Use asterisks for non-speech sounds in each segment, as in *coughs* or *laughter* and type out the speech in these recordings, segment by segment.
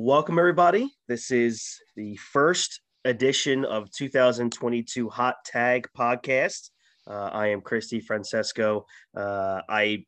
Welcome, everybody. This is the first edition of 2022 Hot Tag Podcast. Uh, I am Christy Francesco. Uh, I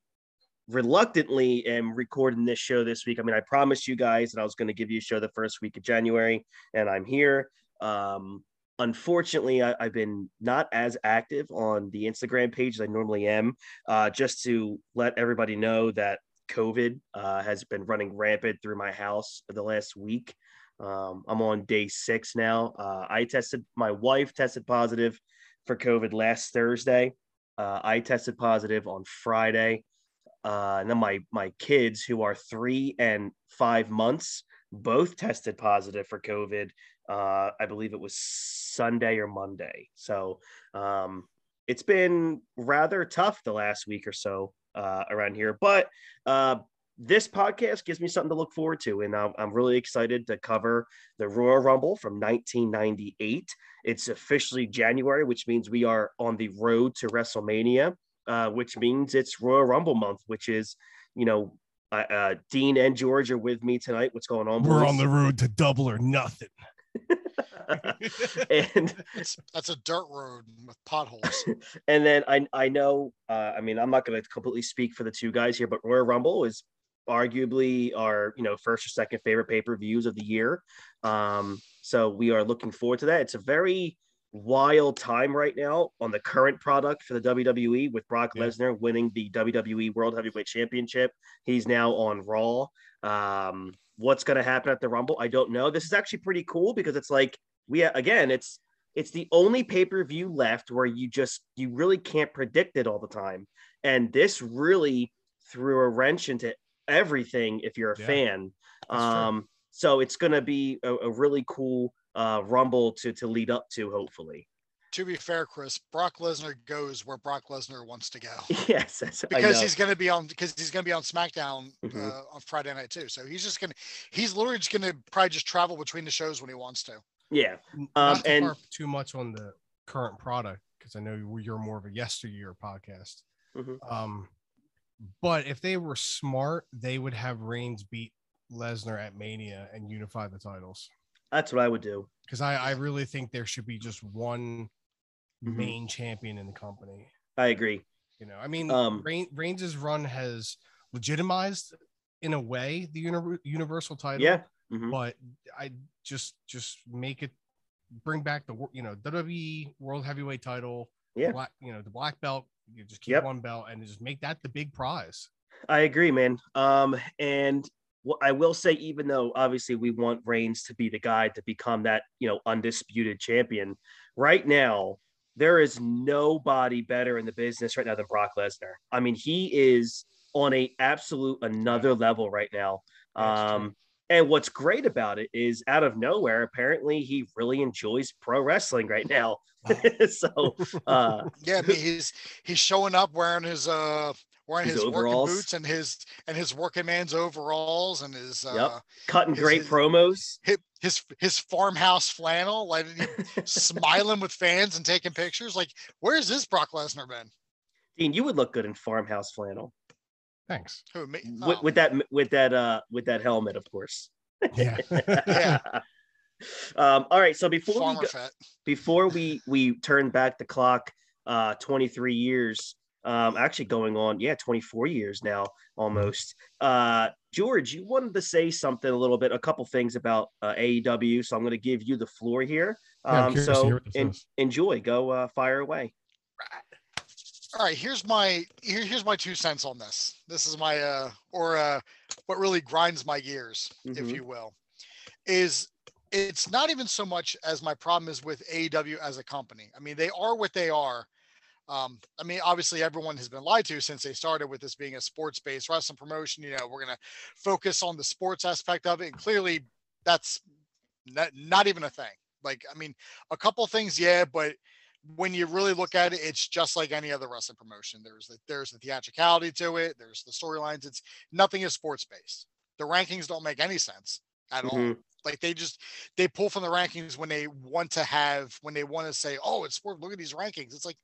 reluctantly am recording this show this week. I mean, I promised you guys that I was going to give you a show the first week of January, and I'm here. Um, unfortunately, I, have been not as active on the Instagram page as I normally am, uh, just to let everybody know that COVID uh, has been running rampant through my house the last week. Um, I'm on day six now. Uh, I tested, my wife tested positive for COVID last Thursday. Uh, I tested positive on Friday. Uh, and then my my kids, who are three and five months, both tested positive for COVID. Uh, I believe it was Sunday or Monday. So um, it's been rather tough the last week or so uh, around here. But uh, this podcast gives me something to look forward to, and I'm, I'm really excited to cover the Royal Rumble from 1998. It's officially January, which means we are on the road to WrestleMania, uh, which means it's Royal Rumble month, which is, you know, uh, uh, Dean and George are with me tonight. What's going on? We're boys? on the road to double or nothing. *laughs* *laughs* and that's, that's a dirt road with potholes. *laughs* and then I I know uh, I mean I'm not going to completely speak for the two guys here, but Royal Rumble is arguably our you know first or second favorite pay per views of the year. Um, so we are looking forward to that. It's a very wild time right now on the current product for the WWE with Brock yeah. Lesnar winning the WWE World Heavyweight Championship. He's now on Raw. Um, what's going to happen at the Rumble? I don't know. This is actually pretty cool because it's like we again, it's it's the only pay per view left where you just you really can't predict it all the time, and this really threw a wrench into everything if you're a yeah, fan. Um, so it's going to be a, a, really cool uh, Rumble to to lead up to, hopefully to be fair, Chris, Brock Lesnar goes where Brock Lesnar wants to go. *laughs* Yes, because he's going to be on because he's going to be on SmackDown mm-hmm. uh, on Friday night too. So he's just going to he's literally just going to probably just travel between the shows when he wants to. Yeah, um, and too much on the current product because I know you're more of a yesteryear podcast. Mm-hmm. Um, but if they were smart, they would have Reigns beat Lesnar at Mania and unify the titles. That's what I would do. Because I, I really think there should be just one mm-hmm. main champion in the company. I agree. You know, I mean, um, Reign, Reigns' run has legitimized in a way the uni- universal title. Yeah. Mm-hmm. But I just just make it bring back the you know WWE World Heavyweight Title. Yeah. Black, you know the black belt. You just keep yep. one belt and just make that the big prize. I agree, man. Um, and I will say, even though obviously we want Reigns to be the guy to become that you know undisputed champion, right now there is nobody better in the business right now than Brock Lesnar. I mean, he is on a absolute another level right now. Um, and what's great about it is out of nowhere, apparently he really enjoys pro wrestling right now. *laughs* so uh, *laughs* yeah, I mean, he's he's showing up wearing his uh wearing his, his working boots and his and his working man's overalls and his uh yep. cutting his, great his, promos. His, his his farmhouse flannel, like smiling with fans and taking pictures. Like, where's this Brock Lesnar been? Dean, you would look good in farmhouse flannel. Thanks. Who, me? Oh. With, with, that with that uh with that helmet, of course. Yeah. yeah. *laughs* Um, all right. So before Farmer we go, before we we turn back the clock uh 23 years um actually going on yeah 24 years now almost uh george you wanted to say something a little bit a couple things about uh, aew so i'm going to give you the floor here um yeah, so in, enjoy go uh fire away all right here's my here, here's my two cents on this this is my uh or uh what really grinds my gears mm-hmm. if you will is it's not even so much as my problem is with AEW as a company. I mean, they are what they are um, I mean, obviously, everyone has been lied to since they started with this being a sports-based wrestling promotion. You know, we're going to focus on the sports aspect of it, and clearly, that's not, not even a thing. Like, I mean, a couple things, yeah, but when you really look at it, it's just like any other wrestling promotion. There's the, there's the theatricality to it. There's the storylines. It's nothing is sports based. The rankings don't make any sense at mm-hmm. all. Like they just they pull from the rankings when they want to have when they want to say, oh, it's sport. Look at these rankings. It's like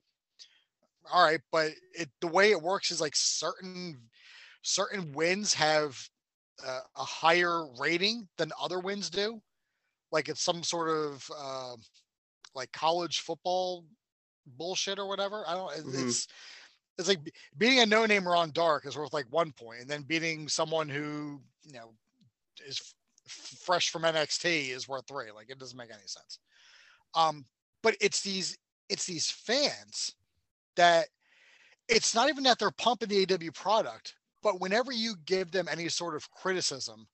all right, but it the way it works is like certain certain wins have uh, a higher rating than other wins do. Like it's some sort of uh, like college football bullshit or whatever. I don't. Mm-hmm. It's it's like beating a no name Ron Dark is worth like one point, and then beating someone who you know is f- fresh from NXT is worth three. Like it doesn't make any sense. Um, but it's these it's these fans that it's not even that they're pumping the AW product, but whenever you give them any sort of criticism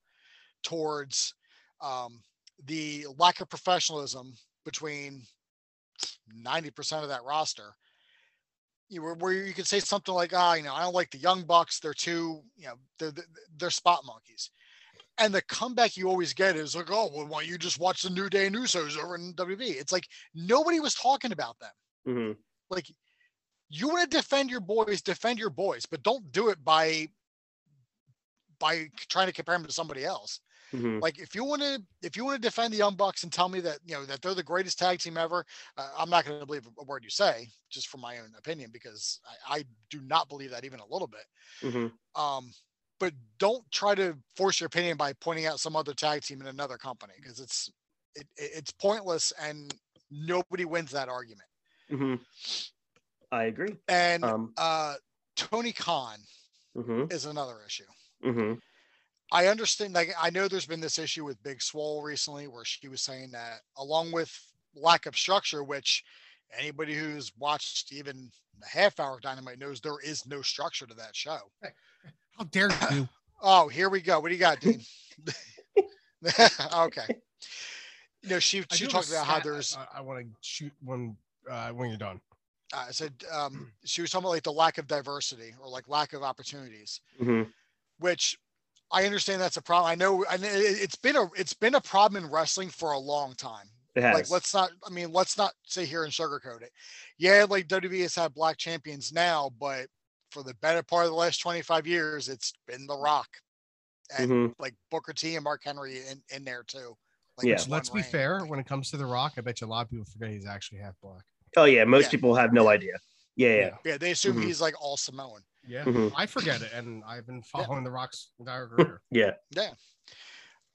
towards um, the lack of professionalism between 90% of that roster, you were where you could say something like, ah, you know, I don't like the young bucks. They're too, you know, they're, they're spot monkeys. And the comeback you always get is like, oh, well, why don't you just watch the New Day and Usos over in WB? It's like nobody was talking about them. Mm-hmm. Like you want to defend your boys, defend your boys, but don't do it by by trying to compare them to somebody else. Mm-hmm. Like if you want to if you want to defend the Young Bucks and tell me that you know that they're the greatest tag team ever, uh, I'm not going to believe a word you say, just from my own opinion, because I, I do not believe that even a little bit. Mm-hmm. Um, but don't try to force your opinion by pointing out some other tag team in another company because it's it, it's pointless and nobody wins that argument. Mm-hmm. I agree. And um, uh, Tony Khan mm-hmm. is another issue. I understand. Like I know there's been this issue with Big Swole recently, where she was saying that along with lack of structure, which anybody who's watched even a half hour of Dynamite knows there is no structure to that show. How dare you? *laughs* oh, here we go. What do you got, Dean? *laughs* okay. You know, she she talked about how there's. I, I want to shoot one uh, when you're done. I said um, she was talking about like the lack of diversity or like lack of opportunities, mm-hmm. which I understand that's a problem. I know, and it's been a it's been a problem in wrestling for a long time. Like let's not, I mean, let's not sit here and sugarcoat it. Yeah, like WWE has had black champions now, but for the better part of the last 25 years, it's been The Rock and mm-hmm. like Booker T and Mark Henry in, in there too. Like yeah, let's be reign. fair. When it comes to The Rock, I bet you a lot of people forget he's actually half black. Oh yeah, most yeah. people have no idea. Yeah, yeah. Yeah, they assume mm-hmm. he's like all Samoan. Yeah, mm-hmm. I forget it, and I've been following yeah. the Rock's entire career. yeah, yeah.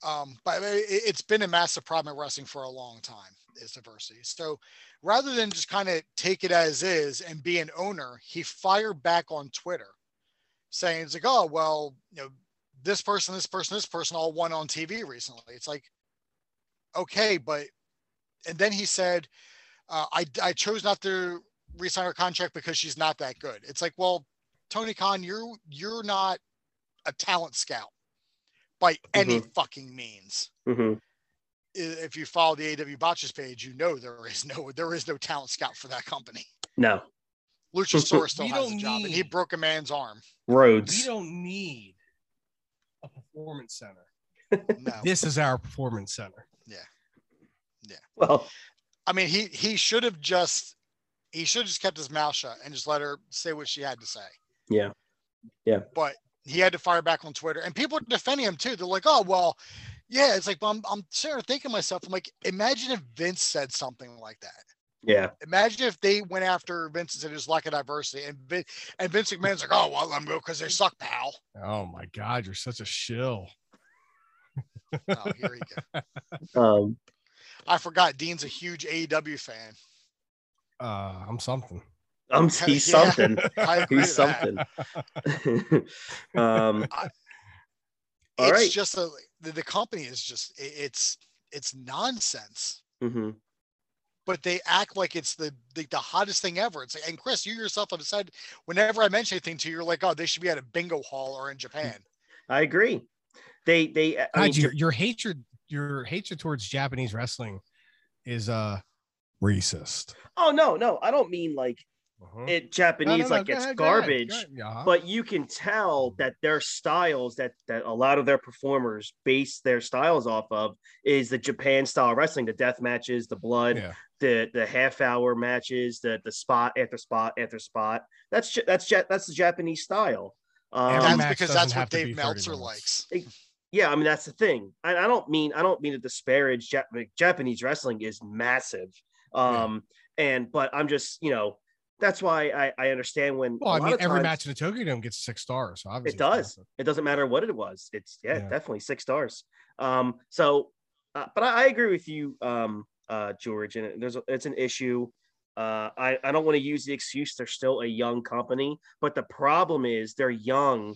Um, but it, has been a massive problem in wrestling for a long time is diversity. So rather than just kind of take it as is and be an owner, he fired back on Twitter, saying it's like, oh well, you know, this person, this person, this person all won on TV recently. It's like, okay, but and then he said, uh, I I chose not to resign her contract because she's not that good. It's like, well, Tony Khan, you're you're not a talent scout by any mm-hmm. fucking means. Mm-hmm. If you follow the AW Botches page, you know there is no there is no talent scout for that company. No. Luchasaurus still *laughs* has a job, need, and he broke a man's arm. Rhodes. We don't need a performance center. no. *laughs* This is our performance center. Yeah. Yeah. Well, I mean, he he should have just he should have just kept his mouth shut and just let her say what she had to say. Yeah. Yeah. But he had to fire back on Twitter. And people are defending him too. They're like, oh, well, yeah. It's like, I'm, I'm sort of thinking myself, I'm like, imagine if Vince said something like that. Yeah. Imagine if they went after Vince and said there's lack of diversity, and Vince, and Vince McMahon's like, "Oh well, I'm go because they suck, pal." Oh my God, you're such a shill. oh, here he go. *laughs* Um, I forgot. Dean's a huge AEW fan. Uh, I'm something. Um, he's *laughs* yeah, something. he's something. *laughs* um, *laughs* I, all it's right. just a the, the, company is just it's it's nonsense. Mm-hmm. But they act like it's the, the, the hottest thing ever. It's like, and Chris, you yourself have said whenever I mention anything to you, you're like, oh, they should be at a bingo hall or in Japan. I agree. They they I mean, your, your hatred your hatred towards Japanese wrestling is uh racist. Oh no, no, I don't mean like uh-huh. it Japanese no, no, no, like it's ahead, garbage, uh-huh. but you can tell that their styles that that a lot of their performers base their styles off of is the Japan style wrestling, the death matches, the blood, yeah. the the half hour matches, the the spot after spot after spot. That's that's that's the Japanese style. Um, that's because that's what Dave Meltzer likes. It, yeah, I mean that's the thing. I, I don't mean I don't mean to disparage Jap- Japanese wrestling is massive. Um, yeah. and but I'm just you know that's why I, I understand when. Well, I mean, every times, match in the Tokyo Dome gets six stars. So obviously, it does. It doesn't matter what it was. It's yeah, yeah. definitely six stars. Um, so, uh, but I, I, agree with you, um, uh, George, and there's a, it's an issue. Uh, I, I don't want to use the excuse they're still a young company, but the problem is they're young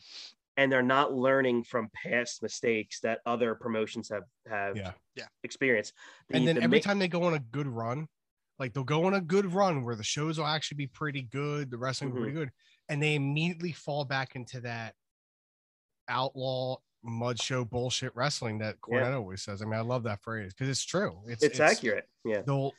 and they're not learning from past mistakes that other promotions have have yeah. Yeah. experienced. The, and then the every ma- time they go on a good run, like they'll go on a good run where the shows will actually be pretty good, the wrestling mm-hmm. pretty good, and they immediately fall back into that outlaw mud show bullshit wrestling that Cornette yeah. always says. I mean, I love that phrase because it's true. It's, it's, it's accurate. Yeah. They'll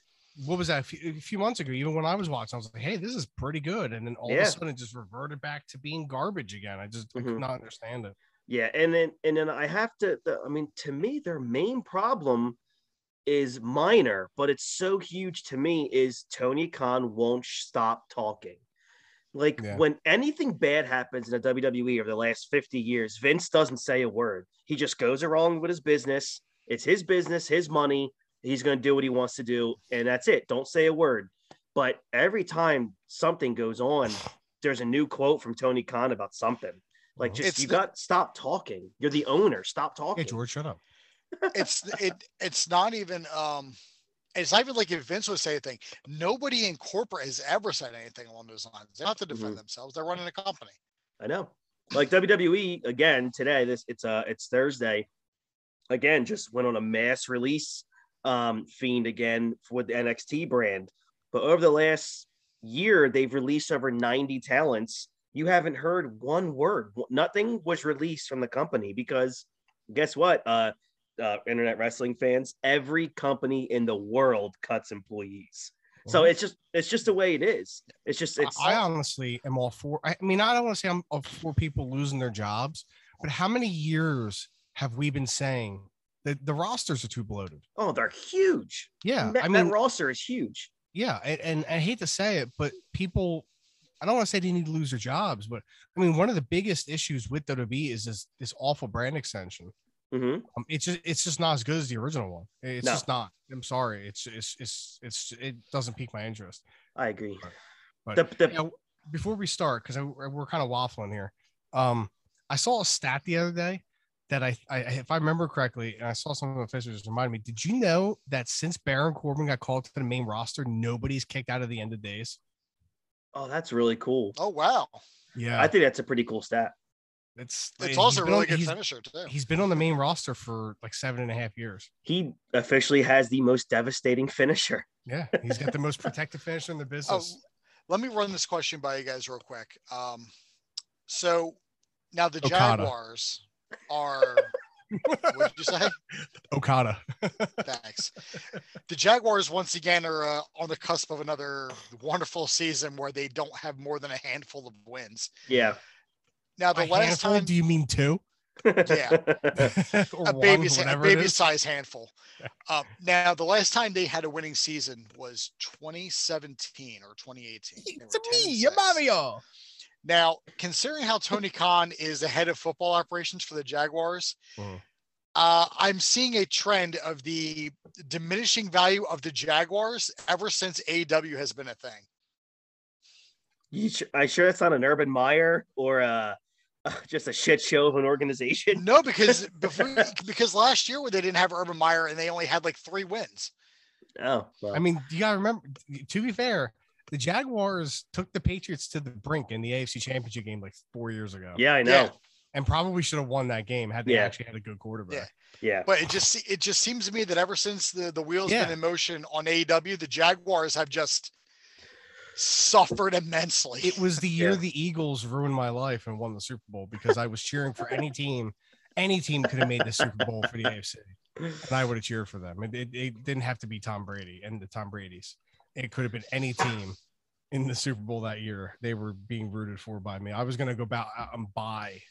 what was that a few, a few, months ago? Even when I was watching, I was like, "Hey, this is pretty good," and then all yeah. of a sudden, it just reverted back to being garbage again. I just mm-hmm. I could mm-hmm. not understand it. Yeah, and then and then I have to. The, I mean, to me, their main problem is minor, but it's so huge to me. Is Tony Khan won't stop talking. Like yeah. when anything bad happens in the WWE over the last 50 years, Vince doesn't say a word. He just goes along with his business. It's his business, his money. He's going to do what he wants to do, and that's it. Don't say a word. But every time something goes on, there's a new quote from Tony Khan about something. Like, just it's you the, got stop talking. You're the owner. Stop talking. Hey, George, shut up. It's it. It's not even. um it's not even like if Vince would say anything. Nobody in corporate has ever said anything along those lines. They have to defend mm-hmm. themselves. They're running a company. I know. Like WWE again today. This it's uh it's Thursday. Again, just went on a mass release um, Fiend again for the NXT brand. But over the last year, they've released over 90 talents. You haven't heard one word. Nothing was released from the company because guess what? Uh, uh, internet wrestling fans, every company in the world cuts employees. So it's just it's just the way it is. It's just it's. I honestly am all for. I mean, I don't want to say I'm all for people losing their jobs, but how many years have we been saying that the rosters are too bloated. Oh, they're huge. Yeah. That, I mean, that roster is huge. Yeah. And, and I hate to say it, but people, I don't want to say they need to lose their jobs, but I mean, one of the biggest issues with WWE is this, this awful brand extension. Mm-hmm. Um, it's just it's just not as good as the original one. It's no. just not. I'm sorry. It's it's it's it's it doesn't pique my interest. I agree. But, but the, the... You know, before we start, because we're kind of waffling here, um, I saw a stat the other day that I, I, if I remember correctly, and I saw some of the officials remind me, did you know that since Baron Corbin got called to the main roster, nobody's kicked out of the end of days? Oh, that's really cool. Oh wow. Yeah. I think that's a pretty cool stat. It's it's also a really on, good finisher too. He's been on the main roster for like seven and a half years. He officially has the most devastating finisher. Yeah, he's got the most protective finisher in the *laughs* oh, business. Oh, let me run this question by you guys real quick. Um, so now the Okada. Jaguars are what did you say? *laughs* Okada. Thanks. The Jaguars once again are uh, on the cusp of another wonderful season where they don't have more than a handful of wins. Yeah. Now the a last handful, time, do you mean two? Yeah, *laughs* a baby, a baby size handful. *laughs* Um, now the last time they had a winning season was 2017 or 2018. It's me, Mario. Now, considering how Tony Khan is the head of football operations for the Jaguars, mm. uh, I'm seeing a trend of the diminishing value of the Jaguars ever since AW has been a thing. You sh- I sure it's not an Urban Meyer or uh, *laughs* just a shit show of an organization. No, because *laughs* before, because last year they didn't have Urban Meyer and they only had like three wins. Oh, well. I mean, you gotta remember. To be fair, the Jaguars took the Patriots to the brink in the AFC Championship game like four years ago. Yeah, I know. Yeah. And probably should have won that game had they yeah. actually had a good quarterback. Yeah. yeah. But it just it just seems to me that ever since the, the wheels yeah. been in motion on AEW, the Jaguars have just suffered immensely. It was the year yeah. the Eagles ruined my life and won the Super Bowl because I was cheering for any team. Any team could have made the Super Bowl for the AFC, and I would have cheered for them. It, it, it didn't have to be Tom Brady and the Tom Brady's it could have been any team in the Super Bowl that year. They were being rooted for by me. I was going to go out and buy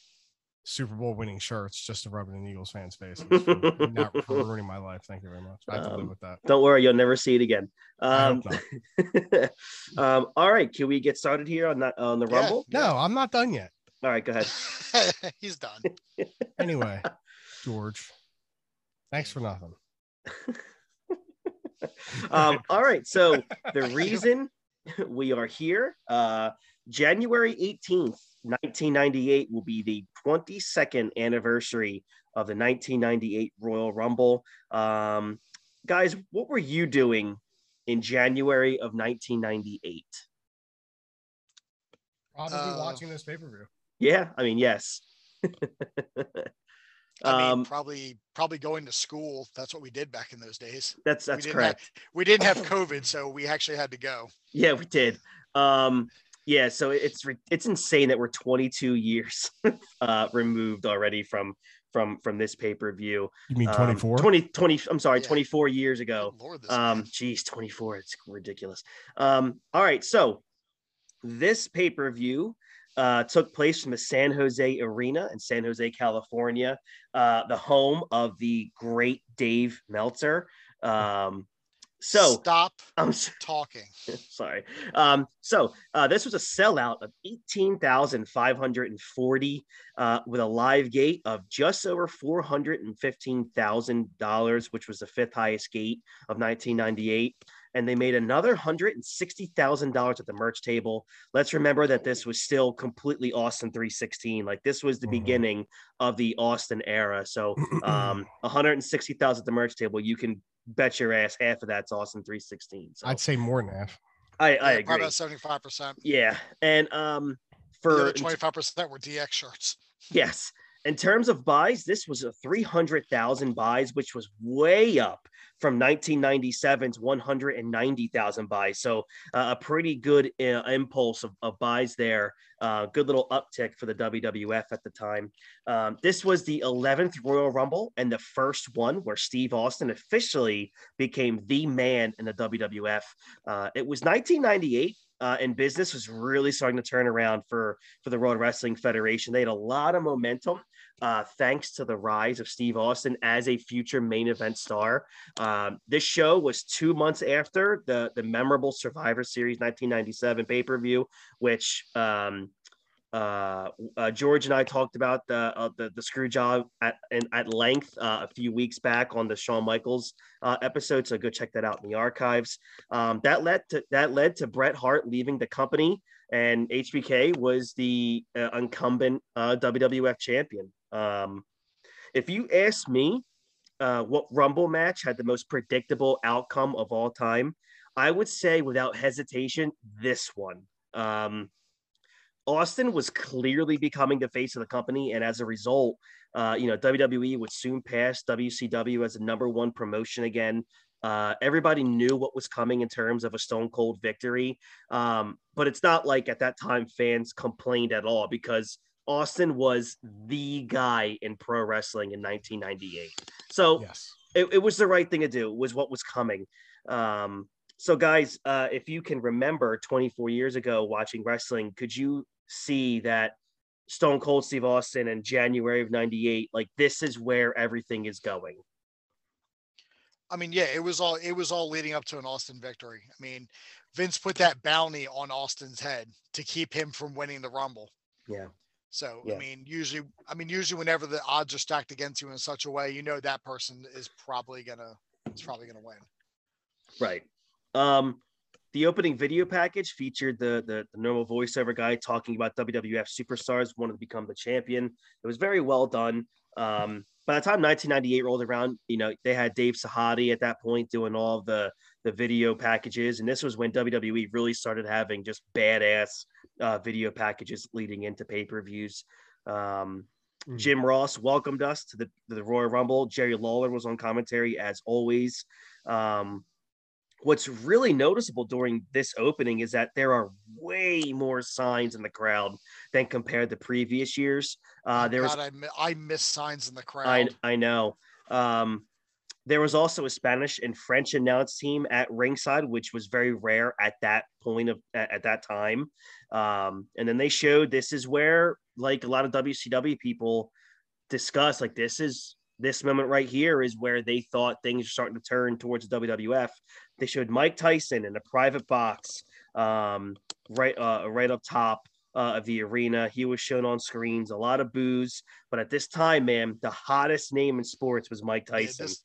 Super Bowl winning shirts just to rub it in Eagles fans' faces. For, not for *laughs* ruining my life. Thank you very much. I have to live um, with that. Don't worry, you'll never see it again. Um, *laughs* um, all right, can we get started here on that on the yeah, Rumble? No, I'm not done yet. All right, go ahead. *laughs* He's done. anyway, George, thanks for nothing um, all right. So the reason we are here. Uh, January 18th, 1998 will be the 22nd anniversary of the 1998 Royal Rumble. Um, guys, what were you doing in January of 1998? Probably uh, watching this pay per view. Yeah, I mean, yes. *laughs* I mean, um, probably probably going to school. That's what we did back in those days. That's that's we correct. Have, we didn't have *laughs* COVID, so we actually had to go. Yeah, we did. Um, yeah, so it's it's insane that we're 22 years *laughs* uh, removed already from from from this pay per view. You mean 24? Um, 20 20. I'm sorry, yeah. 24 years ago. Lord, um, geez, 24. It's ridiculous. Um, all right, so this pay per view uh, took place from the San Jose Arena in San Jose, California, uh, the home of the great Dave Meltzer. Um, so stop I'm *laughs* talking. Sorry. Um, so uh, this was a sellout of 18,540 uh, with a live gate of just over $415,000, which was the fifth highest gate of 1998 and they made another $160,000 at the merch table. Let's remember that this was still completely Austin 316. Like this was the mm-hmm. beginning of the Austin era. So *clears throat* um, 160,000 at the merch table, you can bet your ass half of that's Austin 316. So. I'd say more than half. I, I agree. About 75%. Yeah. And um, for 25% were DX shirts. Yes. In terms of buys, this was a 300,000 buys, which was way up from 1997 to 190,000 buys. So uh, a pretty good uh, impulse of, of, buys there. Uh, good little uptick for the WWF at the time. Um, this was the 11th Royal Rumble and the first one where Steve Austin officially became the man in the WWF. Uh, it was 1998 uh, and business was really starting to turn around for for the World Wrestling Federation. They had a lot of momentum uh, thanks to the rise of Steve Austin as a future main event star. Um, this show was two months after the the memorable Survivor Series 1997 pay per view, which um, uh, uh, George and I talked about the uh, the, the screw job at at length uh, a few weeks back on the Shawn Michaels uh, episode. So go check that out in the archives. Um, that led to that led to Bret Hart leaving the company, and HBK was the uh, incumbent WWF champion. Um, if you ask me, what Rumble match had the most predictable outcome of all time, I would say without hesitation this one. Um, Austin was clearly becoming the face of the company, and as a result, uh, you know WWE would soon pass WCW as the number one promotion again. Uh, everybody knew what was coming in terms of a Stone Cold victory, um, but it's not like at that time fans complained at all because Austin was the guy in pro wrestling in 1998. So yes. it, it was the right thing to do. Was what was coming. Um, so, guys, uh, if you can remember 24 years ago watching wrestling, could you see that Stone Cold Steve Austin in January of 98, like this is where everything is going. I mean, yeah, it was all it was all leading up to an Austin victory. I mean, Vince put that bounty on Austin's head to keep him from winning the Rumble. Yeah. So yeah. I mean, usually, I mean, usually whenever the odds are stacked against you in such a way, you know that person is probably gonna is probably gonna win. Right. Um, the opening video package featured the, the, the normal voiceover guy talking about WWF superstars wanting to become the champion. It was very well done. Um, by the time 1998 rolled around, you know they had Dave Sahadi at that point doing all the the video packages, and this was when WWE really started having just badass uh, video packages leading into pay per views. Um, mm. Jim Ross welcomed us to the, to the Royal Rumble. Jerry Lawler was on commentary as always. Um, what's really noticeable during this opening is that there are way more signs in the crowd than compared to previous years. Uh, there God, was I, I miss signs in the crowd. I, I know. Um, there was also a Spanish and French announce team at ringside, which was very rare at that point of at, at that time. Um, and then they showed this is where like a lot of WCW people discuss like this is this moment right here is where they thought things were starting to turn towards the WWF. They showed Mike Tyson in a private box, um, right, uh, right up top uh, of the arena. He was shown on screens, a lot of boos, but at this time, man, the hottest name in sports was Mike Tyson. Yeah, this,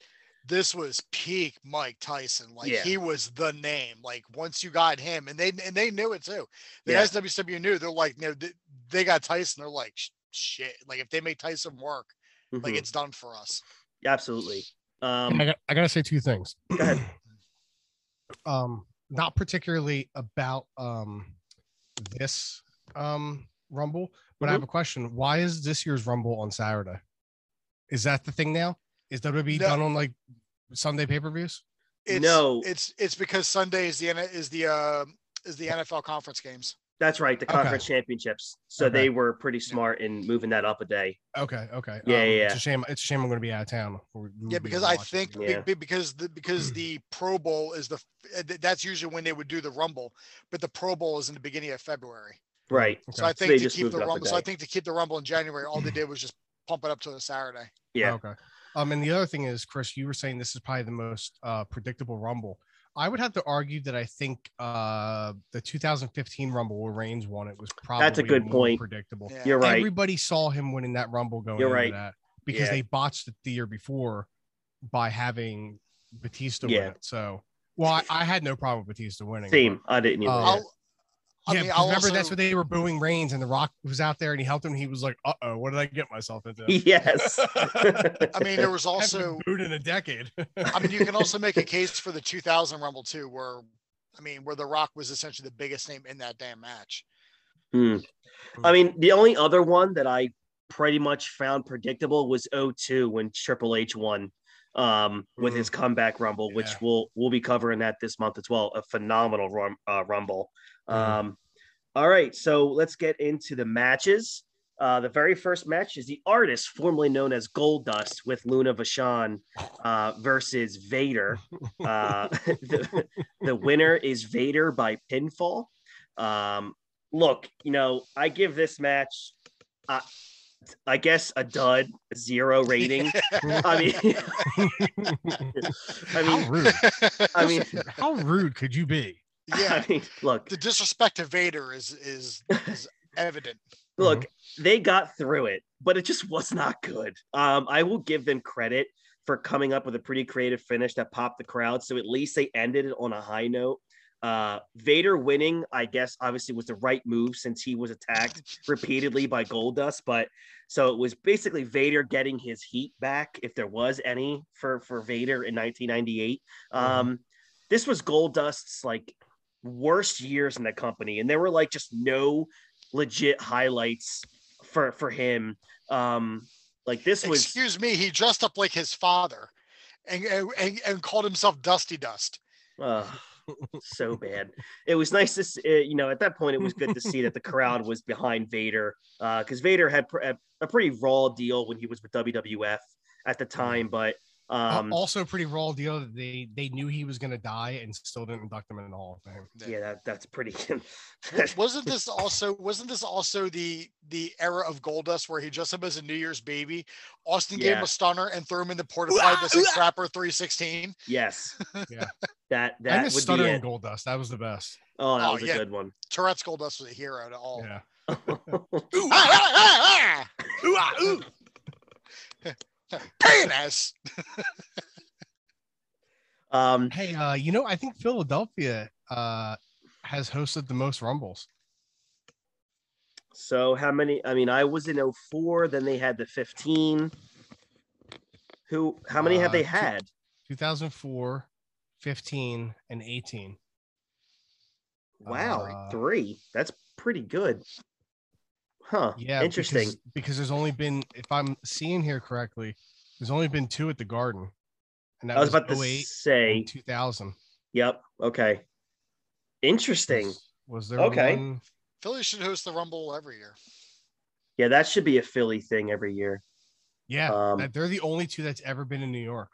this was peak Mike Tyson. Like Yeah. he was the name. Like once you got him, and they and they knew it too. The Yeah. SWW knew. They're like, you know, they, they got Tyson. They're like, shit. Like if they make Tyson work, like Mhm. it's done for us. Absolutely. I, Um, got, I gotta say two things. go ahead. *clears throat* um not particularly about um this um rumble but i Mhm. have a question why is this year's rumble on saturday is that the thing now is wwe No. done on like sunday pay-per-views No. it's it's because Sunday is the is the uh, is the NFL conference games. That's right. The Okay. conference championships. So Okay. they were pretty smart in moving that up a day. okay okay Yeah, um, yeah, it's a shame it's a shame i'm gonna be out of town We- we Yeah, would be because I think be- Yeah. because the because the Pro Bowl is the uh, that's usually when they would do the Rumble, but the Pro Bowl is in the beginning of February. Right. So I think they to keep the it up a Rumble, so I think to keep the Rumble in January, all they *clears throat* did was just pump it up to a Saturday. Yeah. okay um and the other thing is chris you were saying this is probably the most uh predictable rumble i would have to argue that i think uh the 2015 rumble where reigns won it was probably That's a good more point. predictable Yeah. You're right. Everybody saw him winning that rumble going You're into right. that because Yeah. they botched it the year before by having Batista win it. So, well, I, I had no problem with Batista winning. Same. I didn't either. Uh, I'll, I yeah, mean, I'll remember also, that's what they were booing Reigns, and The Rock was out there, and he helped him. And he was like, "Uh oh, what did I get myself into?" *laughs* yes. *laughs* I mean, there was Haven't also, booed in a decade. *laughs* I mean, you can also make a case for the 2000 Rumble too, where, I mean, where The Rock was essentially the biggest name in that damn match. Hmm. I mean, the only other one that I pretty much found predictable was 02 when Triple H won um, with his comeback rumble, which Yeah. we'll we'll be covering that this month as well. A phenomenal rum, uh, rumble. Mhm. Um, all right, so let's get into the matches. Uh, the very first match is the artist formerly known as Goldust with Luna Vachon uh, versus Vader. Uh, *laughs* the, the winner is Vader by pinfall. Um, look, you know, I give this match, uh, I guess, a dud, zero rating. I mean, *laughs* I how mean, rude! I mean, How rude could you be? yeah, I mean, look, the disrespect to Vader is is is evident. *laughs* look, they got through it, but it just was not good. Um, I will give them credit for coming up with a pretty creative finish that popped the crowd. So at least they ended it on a high note. Uh, Vader winning, I guess, obviously was the right move since he was attacked *laughs* repeatedly by Goldust. But so it was basically Vader getting his heat back, if there was any for for Vader in 1998. Um, this was Goldust's like worst years in the company, and there were like just no legit highlights for for him. Um, like this was Excuse me, he dressed up like his father, and and, and, and called himself Dusty Dust. uh, so bad. It was nice to see, uh, you know, at that point, it was good to see that the crowd *laughs* was behind Vader because Vader had pr- a, a pretty raw deal when he was with WWF at the time, but Uh, um, also, pretty raw deal that they they knew he was going to die and still didn't induct him in the Hall of Fame. yeah, that, that's pretty. *laughs* wasn't this also wasn't this also the the era of Goldust where he dressed up as a New Year's baby? Austin gave him a stunner and threw him in the porta potty *laughs* the six trapper 316. yes, Yeah. That I that miss would be stuttering it. Goldust. That was the best. Oh, that Oh, was a yeah. good one. Tourette's Goldust was a hero to all. Yeah. *laughs* Ah, ah, ah, ah! Penis. um, Hey, uh, you know, I think Philadelphia uh has hosted the most rumbles. So how many? I mean, I was in 04, then they had the 15. Who? How many have Uh, they had? 2004, 15, and 18. Wow, uh, three. That's pretty good. Huh. Yeah, Interesting. Because, because there's only been, if I'm seeing here correctly, there's only been two at the Garden, and that I was about to 08 say. 2000. Yep. Okay. Interesting. Was, was there Okay. one? Philly should host the Rumble every year. Yeah, that should be a Philly thing every year. Yeah, Um, they're the only two that's ever been in New York.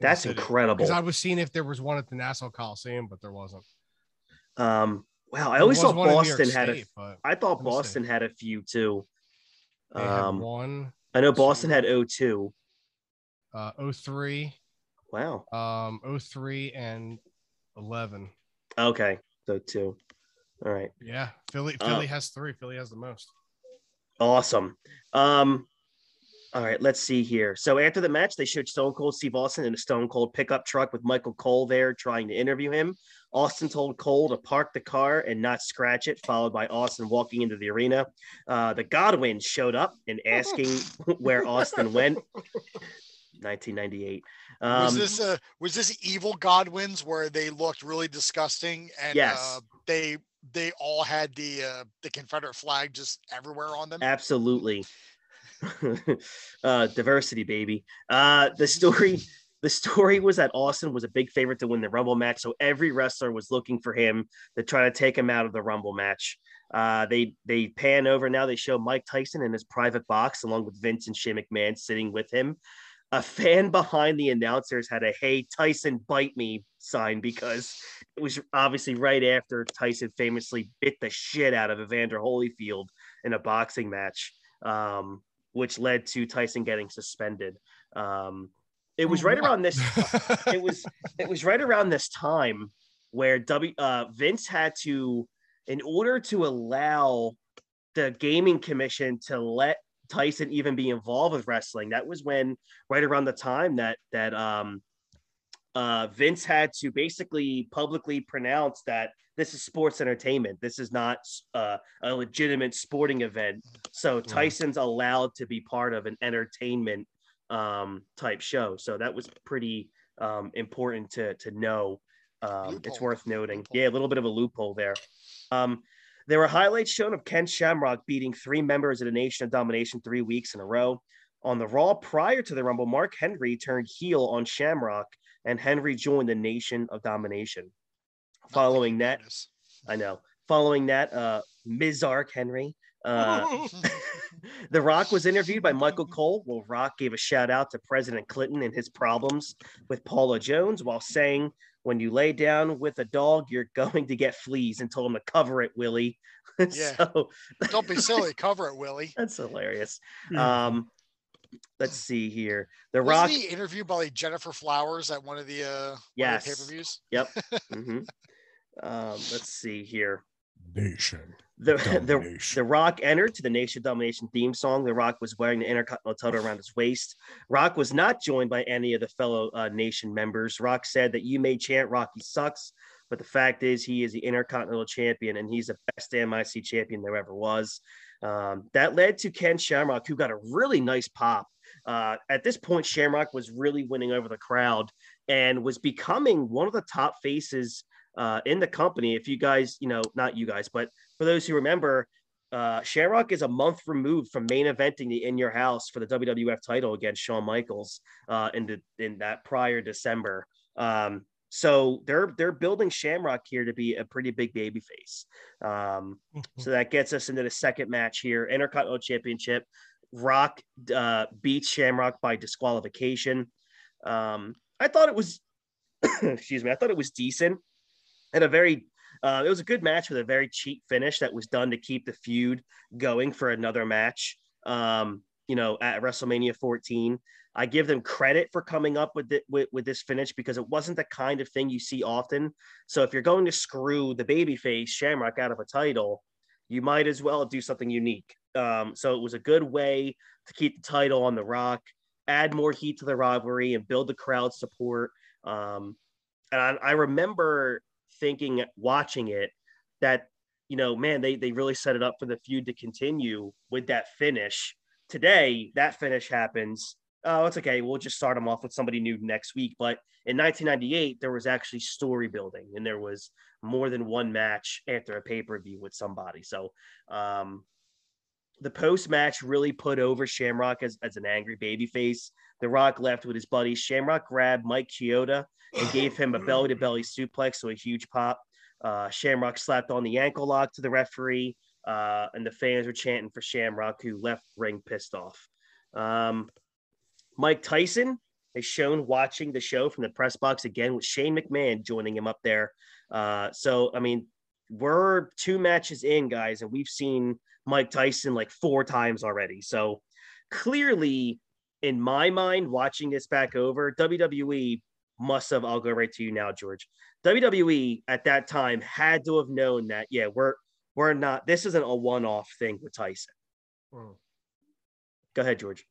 That's incredible. Because I was seeing if there was one at the Nassau Coliseum, but there wasn't. Um. Wow. I always thought one in New York Boston had a. State, but I thought Let me see. Boston had a few too. they Um. one, I know Boston two. had 02. uh, 03, Wow. um, 03 and 11. Okay. So two. All right. Yeah, Philly. Uh, Philly has three. Philly has the most. Awesome. Um, All right, let's see here. So after the match, they showed Stone Cold Steve Austin in a Stone Cold pickup truck with Michael Cole there trying to interview him. Austin told Cole to park the car and not scratch it, followed by Austin walking into the arena. Uh, the Godwins showed up and *laughs* asking where Austin went. 1998. Um, was this uh, was this evil Godwins where they looked really disgusting and yes. uh, they they all had the uh, the Confederate flag just everywhere on them? Absolutely. *laughs* uh, diversity, baby. Uh, the story. The story was that Austin was a big favorite to win the Rumble match, so every wrestler was looking for him to try to take him out of the Rumble match. Uh, they they pan over now. They show Mike Tyson in his private box, along with Vince and Shane McMahon sitting with him. A fan *laughs* behind the announcers had a "Hey Tyson, bite me" sign because it was obviously right after Tyson famously bit the shit out of Evander Holyfield in a boxing match. Um, which led to Tyson getting suspended. Um, it was right around this. *laughs* it was it was right around this time where W uh, Vince had to, in order to allow the gaming commission to let Tyson even be involved with wrestling. That was when right around the time that that um, uh, Vince had to basically publicly pronounce that this is sports entertainment. This is not uh, a legitimate sporting event. So Tyson's allowed to be part of an entertainment um, type show. So that was pretty um, important to to know. Um, it's worth noting. Loophole. Yeah, a little bit of a loophole there. Um, there were highlights shown of Ken Shamrock beating three members of the Nation of Domination three weeks in a row. On the Raw prior to the Rumble, Mark Henry turned heel on Shamrock, and Henry joined the Nation of Domination. Following that, I know. Following that, uh, Mizark Henry. Uh, *laughs* *laughs* the Rock was interviewed by Michael Cole. Well, Rock gave a shout out to President Clinton and his problems with Paula Jones while saying, when you lay down with a dog, you're going to get fleas and told him to cover it, Willie. *laughs* Yeah. so, Don't be silly. Cover it, Willie. That's hilarious. Um, let's see here. The Wasn't Rock. he interviewed by Gennifer Flowers at one of the uh yes. pay per views. Yep. *laughs* mm-hmm. um, let's see here. Nation. The, *laughs* the the Rock entered to the Nation Domination theme song. The Rock was wearing the Intercontinental title around his waist. Rock was not joined by any of the fellow uh, Nation members. Rock said that you may chant Rocky sucks, but the fact is he is the Intercontinental Champion and he's the best MIC champion there ever was. Um, that led to Ken Shamrock, who got a really nice pop. Uh, at this point, Shamrock was really winning over the crowd and was becoming one of the top faces uh, in the company. If you guys, you know, not you guys, but for those who remember, uh, Shamrock is a month removed from main eventing the In Your House for the WWF title against Shawn Michaels uh, in the in that prior December. Um, so they're they're building Shamrock here to be a pretty big baby face. Um, so that gets us into the second match here, Intercontinental Championship. Rock uh, beats Shamrock by disqualification. Um, I thought it was, *coughs* excuse me, I thought it was decent and a very uh, it was a good match with a very cheap finish that was done to keep the feud going for another match. Um, you know, at WrestleMania 14, I give them credit for coming up with, it, with with this finish because it wasn't the kind of thing you see often. So if you're going to screw the babyface Shamrock out of a title, you might as well do something unique. Um, so it was a good way to keep the title on the Rock, add more heat to the rivalry, and build the crowd support. Um, and I, I remember thinking watching it that you know man they they really set it up for the feud to continue with that finish today that finish happens oh it's okay we'll just start them off with somebody new next week but in 1998 there was actually story building and there was more than one match after a pay-per-view with somebody so um the post match really put over Shamrock as, as an angry baby face. The Rock left with his buddies. Shamrock grabbed Mike Chioda and gave him a belly to belly suplex, so a huge pop. Uh, Shamrock slapped on the ankle lock to the referee, uh, and the fans were chanting for Shamrock, who left ring pissed off. Um, Mike Tyson is shown watching the show from the press box again with Shane McMahon joining him up there. Uh, so, I mean, we're two matches in, guys, and we've seen Mike Tyson like four times already. So clearly, in my mind, watching this back over, WWE must have. I'll go right to you now, George. WWE at that time had to have known that. Yeah, we're we're not. This isn't a one-off thing with Tyson. Hmm. Go ahead, George.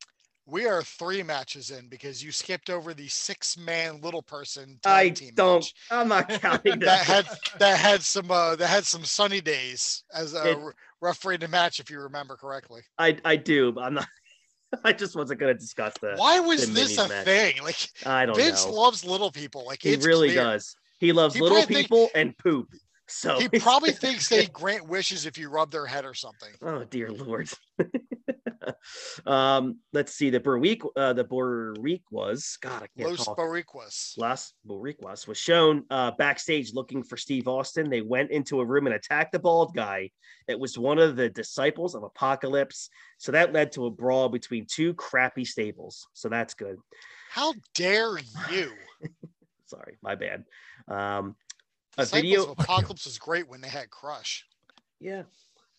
we are three matches in because you skipped over the six man little person. I don't. Match. I'm not *laughs* counting that. that had that had some uh, that had some sunny days as a it, referee to match, if you remember correctly. I I do, but I'm not. *laughs* I just wasn't going to discuss the. Why was this a match. thing? Like I don't know. Vince know. loves little people. Like he really clear. does. He loves he little people think, and poop. So he probably thinks they *laughs* grant wishes if you rub their head or something. Oh dear lord. *laughs* um, let's see. The Boric, uh, the Boricuas, God, I can't Los talk. Boricuas. Las was shown uh, backstage looking for Steve Austin. They went into a room and attacked the bald guy. It was one of the disciples of Apocalypse. So that led to a brawl between two crappy stables. So that's good. How dare *laughs* you? Sorry, my bad. Um, a Disciples video. Of Apocalypse was great when they had Crush. Yeah.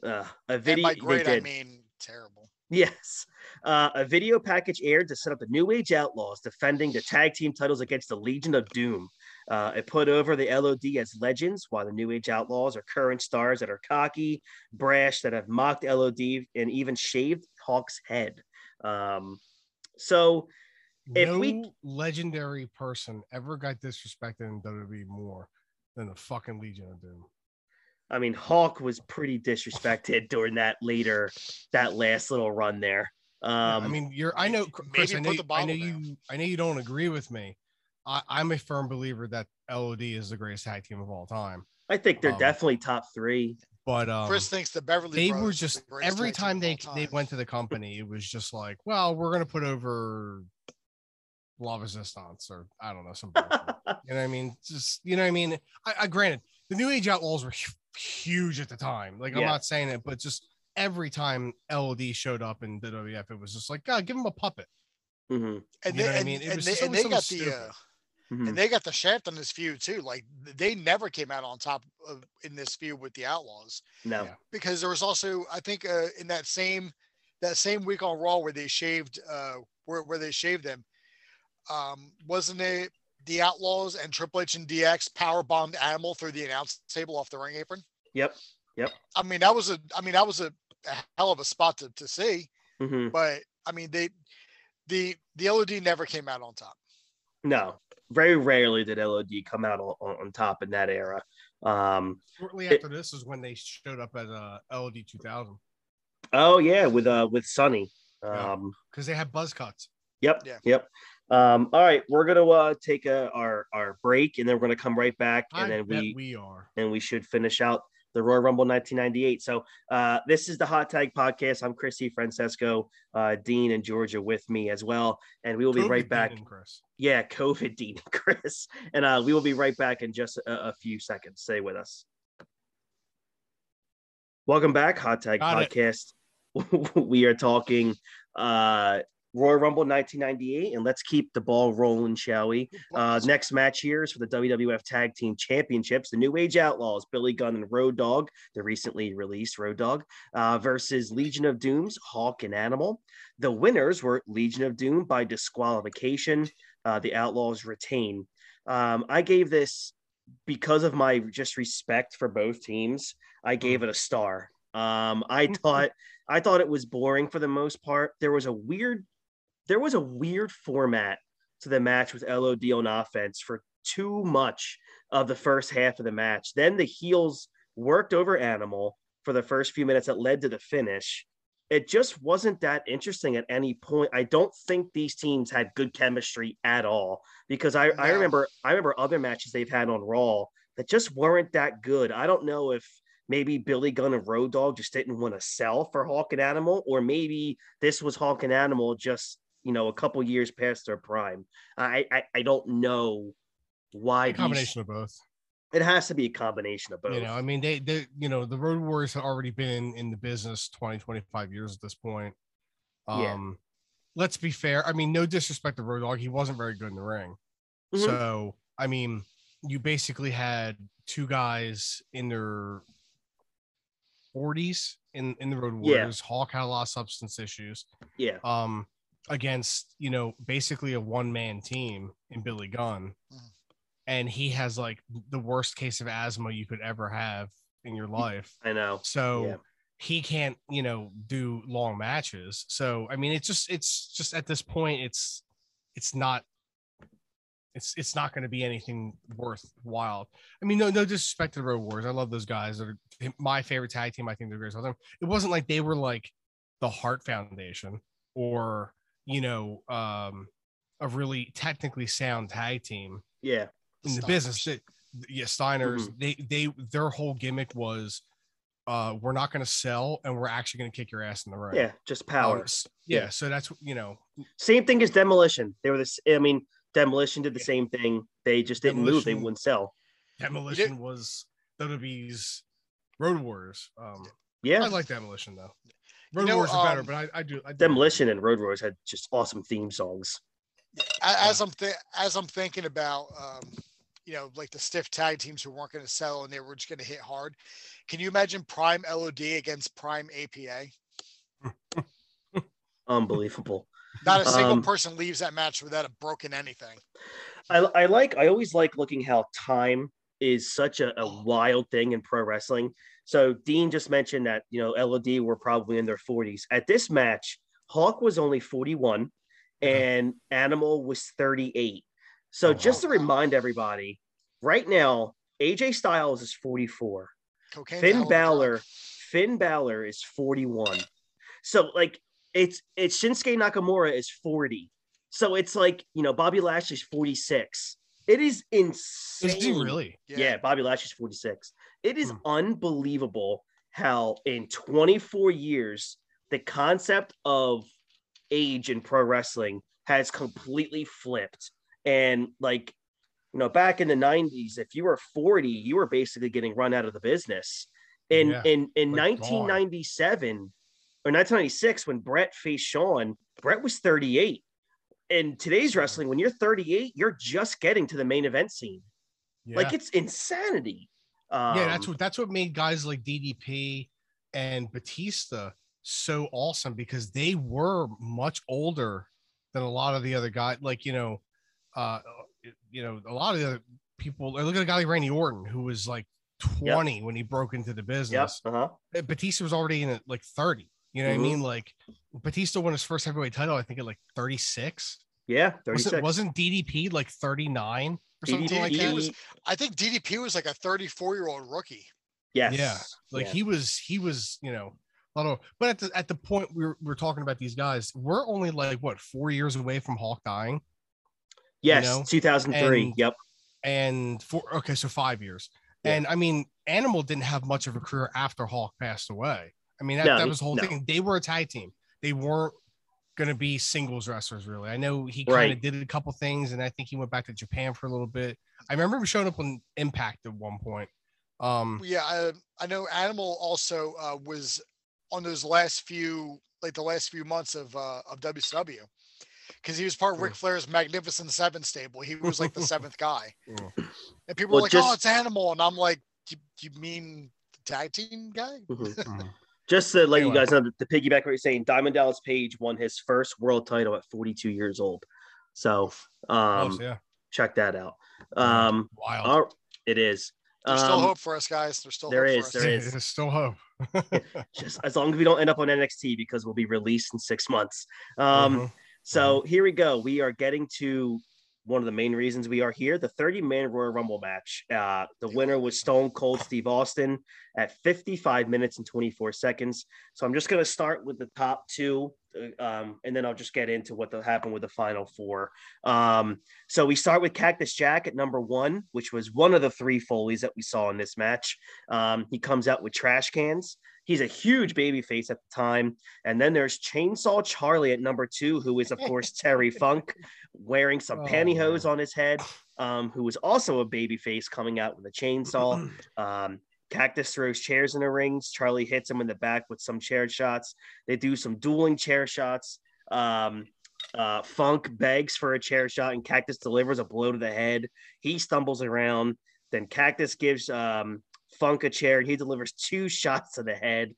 Uh, a video. And by great, I mean terrible. Yes. Uh, a video package aired to set up the New Age Outlaws defending the tag team titles against the Legion of Doom. Uh, it put over the LOD as legends, while the New Age Outlaws are current stars that are cocky, brash, that have mocked LOD and even shaved Hawk's head. Um, so, if no we legendary person ever got disrespected in WWE more than the fucking Legion of Doom. I mean, Hawk was pretty disrespected during that later, that last little run there. Um, yeah, I mean, you're. I know, Chris. I know, I know you. I know you don't agree with me. I, am a firm believer that LOD is the greatest tag team of all time. I think they're um, definitely top three. But um, Chris thinks the Beverly. They were just the every time they they went to the *laughs* company, it was just like, well, we're gonna put over La Resistance or I don't know some. *laughs* you know what I mean? Just you know what I mean. I, I granted the New Age Outlaws were huge at the time. Like I'm not saying it, but just every time LOD showed up in WWF, it was just like, God, give him a puppet. Mm-hmm. And they, I mean? and, they, and they got the uh, mm-hmm. and they got the shaft on this feud too. Like they never came out on top of in this feud with the Outlaws. No, because there was also I think uh, in that same that same week on Raw where they shaved uh where where they shaved them, um, wasn't it the Outlaws and Triple H and DX power bombed Animal through the announce table off the ring apron. Yep. Yep. I mean, that was a. I mean, that was a, a hell of a spot to, to see. Mm-hmm. But I mean, they, the the LOD never came out on top. No, very rarely did LOD come out on, on top in that era. Um, Shortly after it, this is when they showed up at uh, LOD 2000. Oh yeah, with uh with Sunny. Um, because yeah, they had buzz cuts. Yep. Yeah. Yep. Um, all right, we're gonna uh, take a, our our break, and then we're gonna come right back, and I then we we are, and we should finish out the Royal Rumble 1998. So uh, this is the Hot Tag Podcast. I'm Chrissy Francesco, uh, Dean, and Georgia with me as well, and we will be right back. Yeah, COVID, Dean, and Chris, and uh, we will be right back in just a, a few seconds. Stay with us. Welcome back, Hot Tag Got Podcast. *laughs* we are talking uh Royal Rumble 1998, and let's keep the ball rolling, shall we? Uh, next match here is for the WWF Tag Team Championships. The New Age Outlaws, Billy Gunn and Road Dog, the recently released Road Dog, uh, versus Legion of Dooms, Hawk and Animal. The winners were Legion of Doom by disqualification. Uh, the Outlaws retain. Um, I gave this because of my just respect for both teams. I gave hmm. it a star. Um, I *laughs* thought I thought it was boring for the most part. There was a weird there was a weird format to the match with LOD on offense for too much of the first half of the match. Then the heels worked over Animal for the first few minutes that led to the finish. It just wasn't that interesting at any point. I don't think these teams had good chemistry at all because I, no. I remember I remember other matches they've had on Raw that just weren't that good. I don't know if maybe Billy Gunn and Road Dog just didn't want to sell for Hawk and Animal, or maybe this was Hawk and Animal just you know a couple years past their prime. I I, I don't know why a combination these, of both. It has to be a combination of both. You know, I mean, they they you know the Road Warriors have already been in the business 20, 25 years at this point. Um, yeah. let's be fair. I mean, no disrespect to Road Dog, he wasn't very good in the ring. Mm-hmm. So I mean, you basically had two guys in their 40s in in the Road Warriors. Yeah. Hawk had a lot of substance issues. Yeah. Um, against you know basically a one man team in Billy Gunn, mm. and he has like the worst case of asthma you could ever have in your life. I know. So. Yeah. he can't, you know, do long matches. So I mean, it's just it's just at this point, it's it's not it's it's not going to be anything worthwhile. I mean, no no disrespect to the Road Wars. I love those guys. They're my favorite tag team. I think they're great. It wasn't like they were like the Heart Foundation or you know um a really technically sound tag team. Yeah, in the Steiners. business. That, yeah, Steiners. Mm-hmm. They they their whole gimmick was uh we're not going to sell and we're actually going to kick your ass in the ring. Yeah, just power. Yeah, yeah, so that's you know same thing as demolition. They were this. I mean, demolition did the yeah. same thing. They just didn't demolition, move. They wouldn't sell. Demolition was WWE's Road Warriors. Um, yeah, I like demolition though. Road you know, Wars are better, um, but I, I do. I do demolition and Road Wars had just awesome theme songs. As I'm th- as I'm thinking about, um, you know, like the stiff tag teams who weren't going to sell and they were just going to hit hard. Can you imagine Prime LOD against Prime APA? *laughs* Unbelievable. Not a single um, person leaves that match without a broken anything. I, I like. I always like looking how time is such a, a wild thing in pro wrestling. So Dean just mentioned that you know LOD were probably in their 40s at this match. Hawk was only 41, uh-huh. and Animal was 38. So oh, just to remind everybody, right now AJ Styles is 44. Cocaine Finn Balor, Finn Balor is 41. So like it's it's Shinsuke Nakamura is 40. So it's like, you know, Bobby Lashley's 46. It is insane. Is he really? Yeah. yeah, Bobby Lashley's 46. It is hmm. unbelievable how in 24 years the concept of age in pro wrestling has completely flipped. And like, you know, back in the 90s, if you were 40, you were basically getting run out of the business. In yeah, in in 1997 gone. or 1996, when Bret faced Shawn, Bret was 38. In today's wrestling, when you're 38, you're just getting to the main event scene. Yeah. Like it's insanity. Um, yeah, that's what that's what made guys like DDP and Batista so awesome because they were much older than a lot of the other guys. Like you know, uh, you know, a lot of the other people. Look at a guy like Randy Orton who was like 20 yep. when he broke into the business. Yep. Uh-huh. Uh, Batista was already in it like 30. You know mm-hmm. what I mm-hmm. mean? Like Batista won his first heavyweight title, I think at like 36. Yeah, 36. Wasn't, wasn't DDP like 39 or something DDP, like that? Was, I think DDP was like a 34 year old rookie. Yes. Yeah. Like yeah. he was, he was, you know, I don't know. But at the at the point we are we're talking about these guys, we're only like what four years away from Hawk dying. Yes, you know? 2003. And, yep. And for okay, so five years. Yeah. And I mean, Animal didn't have much of a career after Hawk passed away. I mean, that, no, that was the whole no. thing. They were a tag team. They weren't going to be singles wrestlers, really. I know he kind of right. did a couple things, and I think he went back to Japan for a little bit. I remember him showing up on Impact at one point. Um, yeah, I, I know Animal also uh, was on those last few, like the last few months of uh, of WCW because he was part of Ric Flair's Magnificent Seven stable. He was like the seventh guy, *laughs* and people well, were like, just, "Oh, it's Animal," and I'm like, "Do you mean tag team guy?" Mm-hmm. *laughs* just to let anyway. you guys know, to piggyback what you're saying, Diamond Dallas Page won his first world title at 42 years old. So, um, Close, yeah. check that out. Um, Wild. it is. There's um, still hope for us, guys. There's still there is, there is. *laughs* There's still hope. just as long as we don't end up on NXT because we'll be released in six months. Um, mm-hmm. So mm-hmm. here we go. We are getting to one of the main reasons we are here the 30 man Royal Rumble match. Uh, the winner was Stone Cold Steve Austin at 55 minutes and 24 seconds. So I'm just going to start with the top two, uh, um, and then I'll just get into what happened with the final four. Um, so we start with Cactus Jack at number one, which was one of the three Foleys that we saw in this match. Um, he comes out with trash cans. He's a huge baby face at the time. And then there's Chainsaw Charlie at number two, who is, of *laughs* course, Terry Funk, wearing some oh, pantyhose man. on his head, um, who was also a baby face coming out with a chainsaw. *clears throat* Um, Cactus throws chairs in the rings. Charlie hits him in the back with some chair shots. They do some dueling chair shots. Um, uh, Funk begs for a chair shot, and Cactus delivers a blow to the head. He stumbles around. Then Cactus gives um, Funk a chair, and he delivers two shots to the head.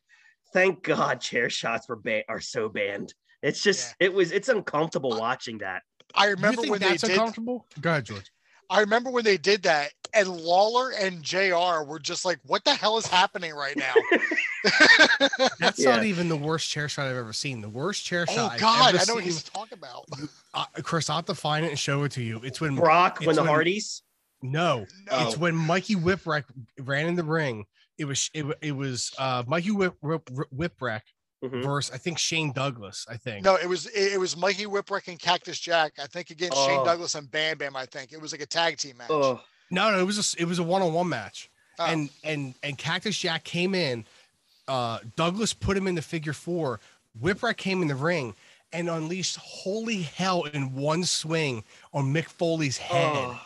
Thank God, chair shots were ba- are so banned. It's just yeah. it was it's uncomfortable watching that. I remember when they did. Uncomfortable? Go ahead, George. I remember when they did that, and Lawler and JR were just like, what the hell is happening right now? *laughs* *laughs* That's yeah. not even the worst chair shot I've ever seen. The worst chair oh, shot. Oh God, I know what he's talking about. Uh, Chris, I'll have to find it and show it to you. It's when Brock, it's when the when, Hardys. No, no, it's when Mikey Whipwreck ran in the ring. It was it, it was uh Mikey Whip, Whip, Whipwreck mm-hmm. versus I think Shane Douglas. I think no, it was it, was Mikey Whipwreck and Cactus Jack. I think against oh. Shane Douglas and Bam Bam. I think it was like a tag team match. Oh. No, no, it was a, it was a one on one match, oh. and and and Cactus Jack came in. Uh, Douglas put him in the figure four. Whipwreck came in the ring and unleashed holy hell in one swing on Mick Foley's head. Oh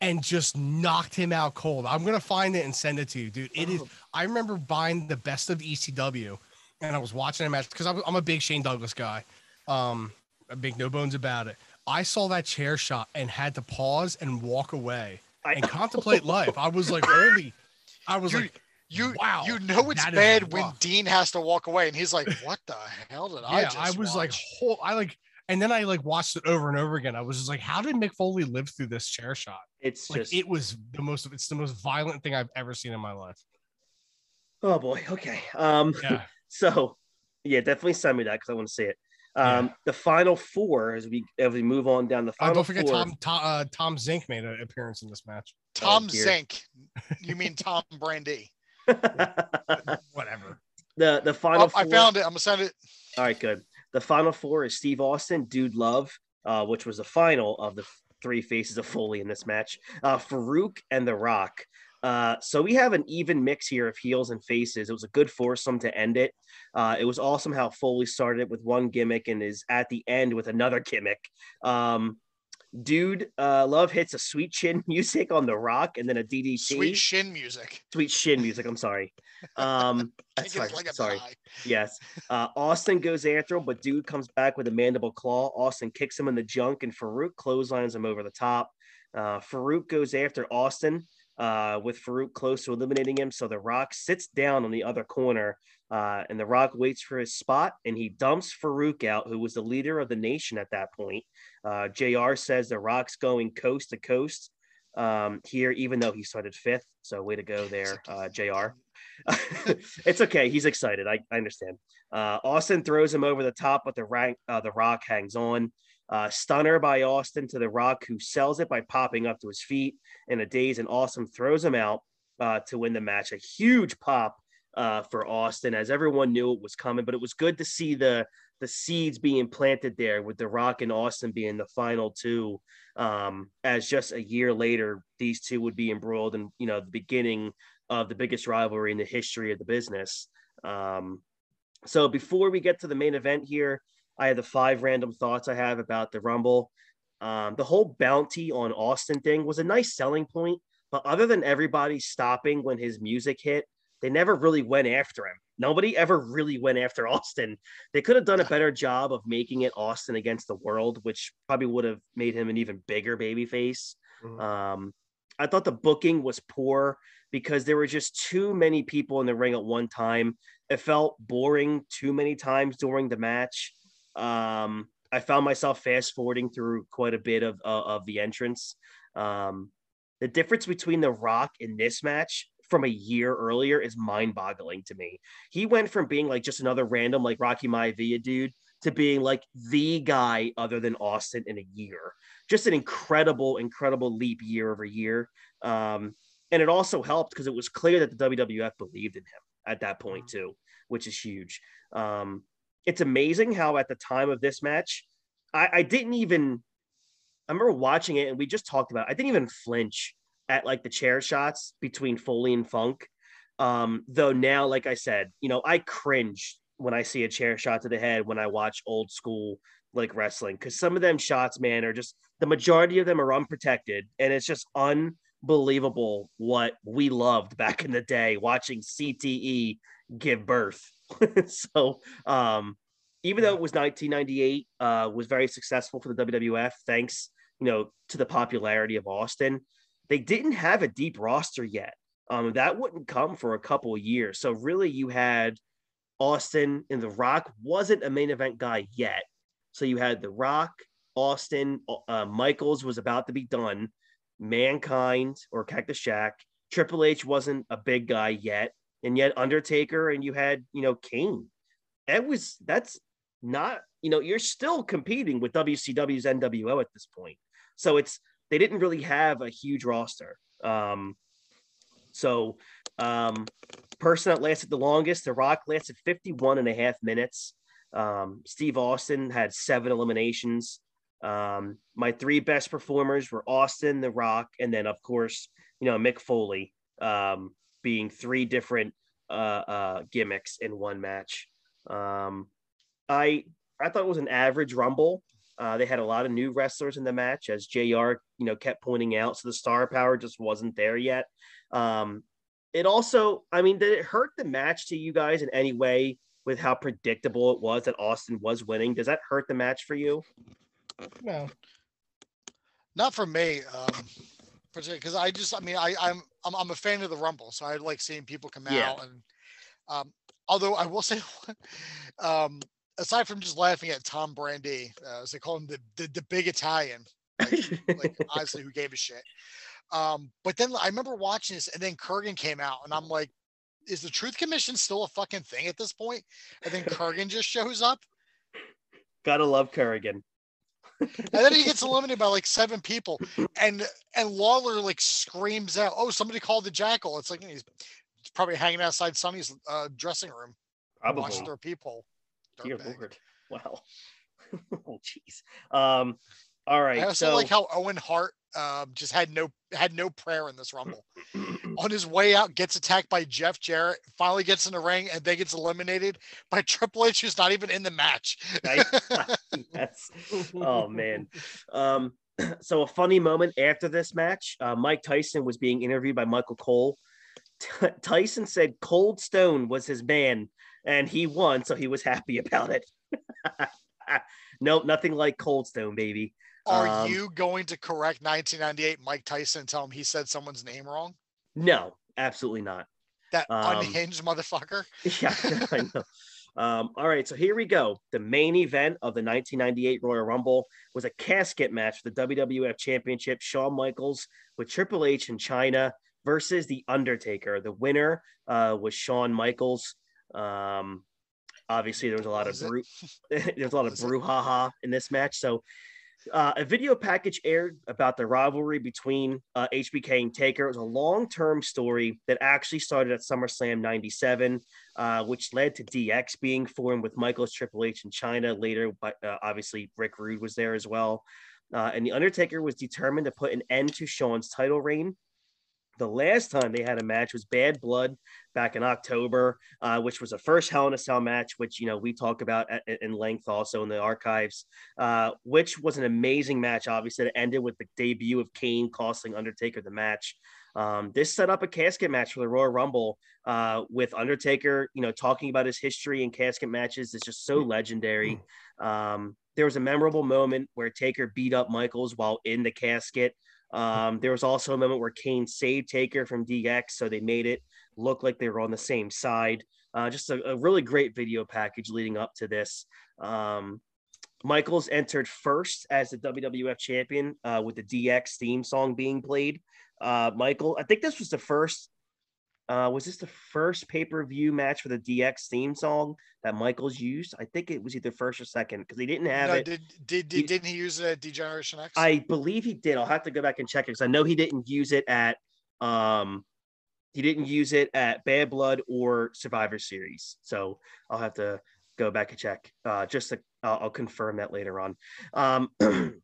and just knocked him out cold. I'm gonna find it and send it to you, dude. It is. Oh. I remember buying the best of ECW, and I was watching a match because I'm a big Shane Douglas guy. Um, I make no bones about it. I saw that chair shot and had to pause and walk away and contemplate life. I was like, holy, I was you, like, you, wow, you know it's bad when Dean has to walk away, and he's like, what the hell did I? Yeah, I was watch? like, whole, I like, and then I like watched it over and over again. I was just like, how did Mick Foley live through this chair shot? It's like just, it was the most, it's the most violent thing I've ever seen in my life. Oh boy. Okay. Um. Yeah. *laughs* So yeah, definitely send me that because I want to see it. Um, yeah. The final four as we as we move on down the final. Oh, don't forget four, Tom Tom, uh, Tom Zenk made an appearance in this match. Tom oh, Zenk, *laughs* you mean Tom Brandi? *laughs* Whatever. The the final. Oh, four, I found it. I'm gonna send it. All right, good. The final four is Steve Austin, Dude Love, uh, which was the final of the three faces of Foley in this match. Uh, Farouk and The Rock. Uh, so we have an even mix here of heels and faces. It was a good foursome to end it. Uh, it was awesome how Foley started with one gimmick and is at the end with another gimmick. Um, dude, uh, Love hits a sweet chin *laughs* music on the rock and then a DDT. Sweet shin music. Sweet shin music. I'm sorry. *laughs* Um, that's right. Like sorry. Yes. Uh, Austin goes after him, but dude comes back with a mandible claw. Austin kicks him in the junk, and Farouk clotheslines him over the top. Uh, Farouk goes after Austin uh, with Farouk close to eliminating him. So The Rock sits down on the other corner, uh, and The Rock waits for his spot, and he dumps Farouk out, who was the leader of the nation at that point. Uh, JR says The Rock's going coast to coast um, here, even though he started fifth. So way to go *laughs* there, uh, JR. *laughs* it's okay. He's excited. I, I understand. Uh, Austin throws him over the top, but the rank, uh, the Rock hangs on. Uh, stunner by Austin to the Rock, who sells it by popping up to his feet in a daze, and Austin throws him out uh, to win the match. A huge pop uh, for Austin, as everyone knew it was coming. But it was good to see the the seeds being planted there, with the Rock and Austin being the final two. Um, as just a year later, these two would be embroiled in you know the beginning of the biggest rivalry in the history of the business. Um, so before we get to the main event here, I have the five random thoughts I have about the Rumble. Um, the whole bounty on Austin thing was a nice selling point, but other than everybody stopping when his music hit, they never really went after him. Nobody ever really went after Austin. They could have done a better job of making it Austin against the world, which probably would have made him an even bigger babyface. Mm-hmm. Um, I thought the booking was poor because there were just too many people in the ring at one time. It felt boring too many times during the match. Um, I found myself fast forwarding through quite a bit of uh, of the entrance. Um, the difference between The Rock in this match from a year earlier is mind boggling to me. He went from being like just another random like Rocky Maivia dude to being like the guy other than Austin in a year. Just an incredible, incredible leap year over year. Um, and it also helped because it was clear that the WWF believed in him at that point too, which is huge. Um, it's amazing how at the time of this match, I, I didn't even. I remember watching it, and we just talked about. It. I didn't even flinch at like the chair shots between Foley and Funk. Um, though now, like I said, you know, I cringe when I see a chair shot to the head when I watch old school like wrestling because some of them shots, man, are just the majority of them are unprotected, and it's just unbelievable what we loved back in the day watching CTE give birth. *laughs* so um, even though it was 1998, uh, was very successful for the WWF, thanks you know to the popularity of Austin. They didn't have a deep roster yet. Um, that wouldn't come for a couple of years. So really, you had Austin and The Rock wasn't a main event guy yet. So you had The Rock, Austin, uh, Michaels was about to be done. Mankind or Cactus Jack. Triple H wasn't a big guy yet, and yet Undertaker and you had you know Kane. That was that's not you know you're still competing with WCW's NWO at this point. So it's they didn't really have a huge roster. Um, so um, person that lasted the longest, The Rock lasted 51 and a half minutes. Um, Steve Austin had seven eliminations. Um, my three best performers were Austin, The Rock, and then of course, you know, Mick Foley, um, being three different uh, uh, gimmicks in one match. Um, I I thought it was an average Rumble. Uh, they had a lot of new wrestlers in the match, as Jr. you know kept pointing out. So the star power just wasn't there yet. Um, it also, I mean, did it hurt the match to you guys in any way with how predictable it was that Austin was winning? Does that hurt the match for you? No, not for me. Um, because I just, I mean, I, I'm, I'm, I'm a fan of the Rumble, so I like seeing people come yeah. out and, um, although I will say, *laughs* um, aside from just laughing at Tom Brandi, uh, as they call him the the, the big Italian, like, like *laughs* honestly, who gave a shit. Um, but then I remember watching this, and then Kurgan came out, and I'm like, is the Truth Commission still a fucking thing at this point? And then Kurgan just shows up. Gotta love Kurgan. and then he gets eliminated by like seven people, and and Lawler like screams out, "Oh, somebody called the Jackal!" It's like he's, he's probably hanging outside Sunny's uh, dressing room, probably watching their people. Dear Lord, wow. *laughs* oh, jeez. Um, all right. I also so... like how Owen Hart um, just had no had no prayer in this rumble. *clears throat* On his way out, gets attacked by Jeff Jarrett, finally gets in the ring, and then gets eliminated by *laughs* Triple H, who's not even in the match. *laughs* yes. Oh man. Um, *clears throat* so a funny moment after this match, uh, Mike Tyson was being interviewed by Michael Cole. T- Tyson said Cold Stone was his man, and he won, so he was happy about it. *laughs* nope, nothing like Cold Stone, baby. Are um, you going to correct 1998 Mike Tyson and tell him he said someone's name wrong? No, absolutely not. That um, unhinged motherfucker. *laughs* Yeah, I know. Um, all right, so here we go. The main event of the 1998 Royal Rumble was a casket match for the WWF Championship. Shawn Michaels with Triple H in Chyna versus The Undertaker. The winner uh, was Shawn Michaels. Um, obviously, there was a lot of bru- *laughs* there's a lot of brouhaha in this match. So uh, a video package aired about the rivalry between uh, HBK and Taker. It was a long term story that actually started at SummerSlam 97, uh, which led to DX being formed with Michaels, Triple H, and Chyna Later, but uh, obviously, Rick Rude was there as well. Uh, and The Undertaker was determined to put an end to Shawn's title reign the last time they had a match was Badd Blood back in October, uh, which was a first Hell in a Cell match, which you know we talk about at, in length also in the archives, uh, which was an amazing match. Obviously, it ended with the debut of Kane costing Undertaker the match. Um, this set up a casket match for the Royal Rumble uh, with Undertaker. You know, talking about his history in casket matches is just so legendary. Um, there was a memorable moment where Taker beat up Michaels while in the casket. Um, there was also a moment where Kane saved Taker from DX, so they made it look like they were on the same side. Uh, just a, a, really great video package leading up to this. Um, Michaels entered first as the WWF champion uh, with the DX theme song being played. Uh, Michael, I think this was the first uh, was this the first pay per view match for the DX theme song that Michaels used? I think it was either first or second because he didn't have no, it. Did, did, did, he, didn't he use it at D-Generation X? I believe he did. I'll have to go back and check it because I know he didn't use it at um he didn't use it at Badd Blood or Survivor Series. So I'll have to go back and check. Uh, just to, uh, I'll confirm that later on. Um, *clears throat*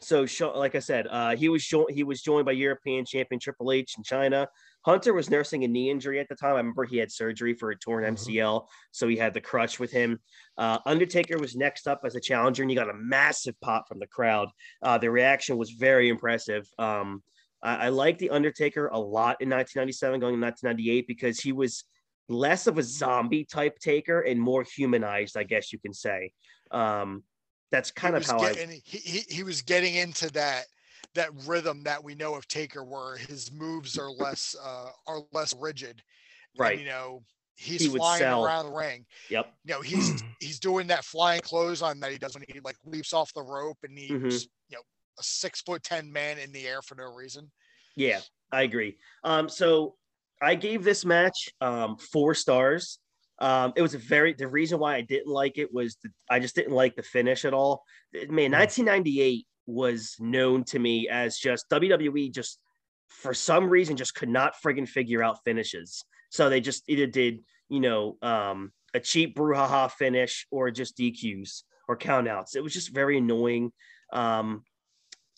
so like I said, uh, he was jo- he was joined by European champion Triple H in Chyna. Hunter was nursing a knee injury at the time. I remember he had surgery for a torn MCL, mm-hmm. so he had the crutch with him. Uh, Undertaker was next up as a challenger, and he got a massive pop from the crowd. Uh, the reaction was very impressive. Um, I, I like the Undertaker a lot in 1997, going to 1998 because he was less of a zombie type taker and more humanized, I guess you can say. Um, that's kind of how getting, I. He, he, he was getting into that that rhythm that we know of Taker, where his moves are less uh, are less rigid. Right. And, you know, he's he flying around the ring. Yep. You know, *clears throat* he's he's doing that flying clothesline that he does when he like leaps off the rope and he's mm-hmm. you know a six foot ten man in the air for no reason. Yeah, I agree. Um, so I gave this match um, four stars. Um, it was a very the reason why I didn't like it was the, I just didn't like the finish at all. Man, 1998 was known to me as just WWE just for some reason just could not friggin' figure out finishes. So they just either did you know um, a cheap brouhaha finish or just DQs or countouts. It was just very annoying. Um,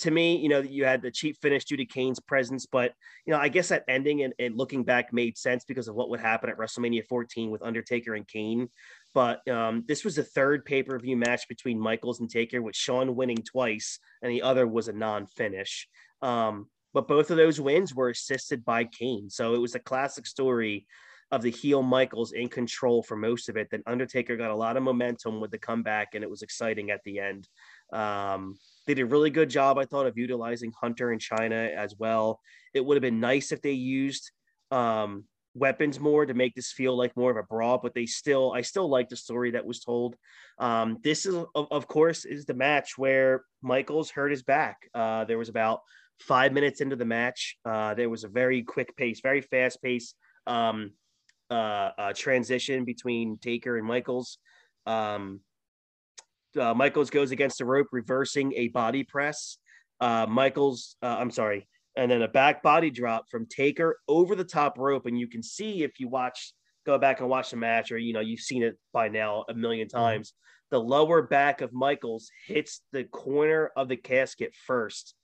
to me, you know, you had the cheap finish due to Kane's presence, but you know, I guess that ending and, and, looking back made sense because of what would happen at WrestleMania 14 with Undertaker and Kane. But um, this was the third pay per view match between Michaels and Taker, with Shawn winning twice, and the other was a non finish. Um, but both of those wins were assisted by Kane, so it was a classic story of the heel Michaels in control for most of it. Then Undertaker got a lot of momentum with the comeback, and it was exciting at the end. Um, they did a really good job, I thought, of utilizing Hunter and Chyna as well. It would have been nice if they used um, weapons more to make this feel like more of a brawl, but they still, I still like the story that was told. Um, this is, of, of, course, is the match where Michaels hurt his back. Uh, there was about five minutes into the match. Uh, there was a very quick pace, very fast pace um, uh, uh transition between Taker and Michaels. Um, uh, Michaels goes against the rope, reversing a body press. Uh, Michaels, uh, I'm sorry, and then a back body drop from Taker over the top rope. And you can see if you watch, go back and watch the match, or you know, you've seen it by now a million mm-hmm. times. The lower back of Michaels hits the corner of the casket first,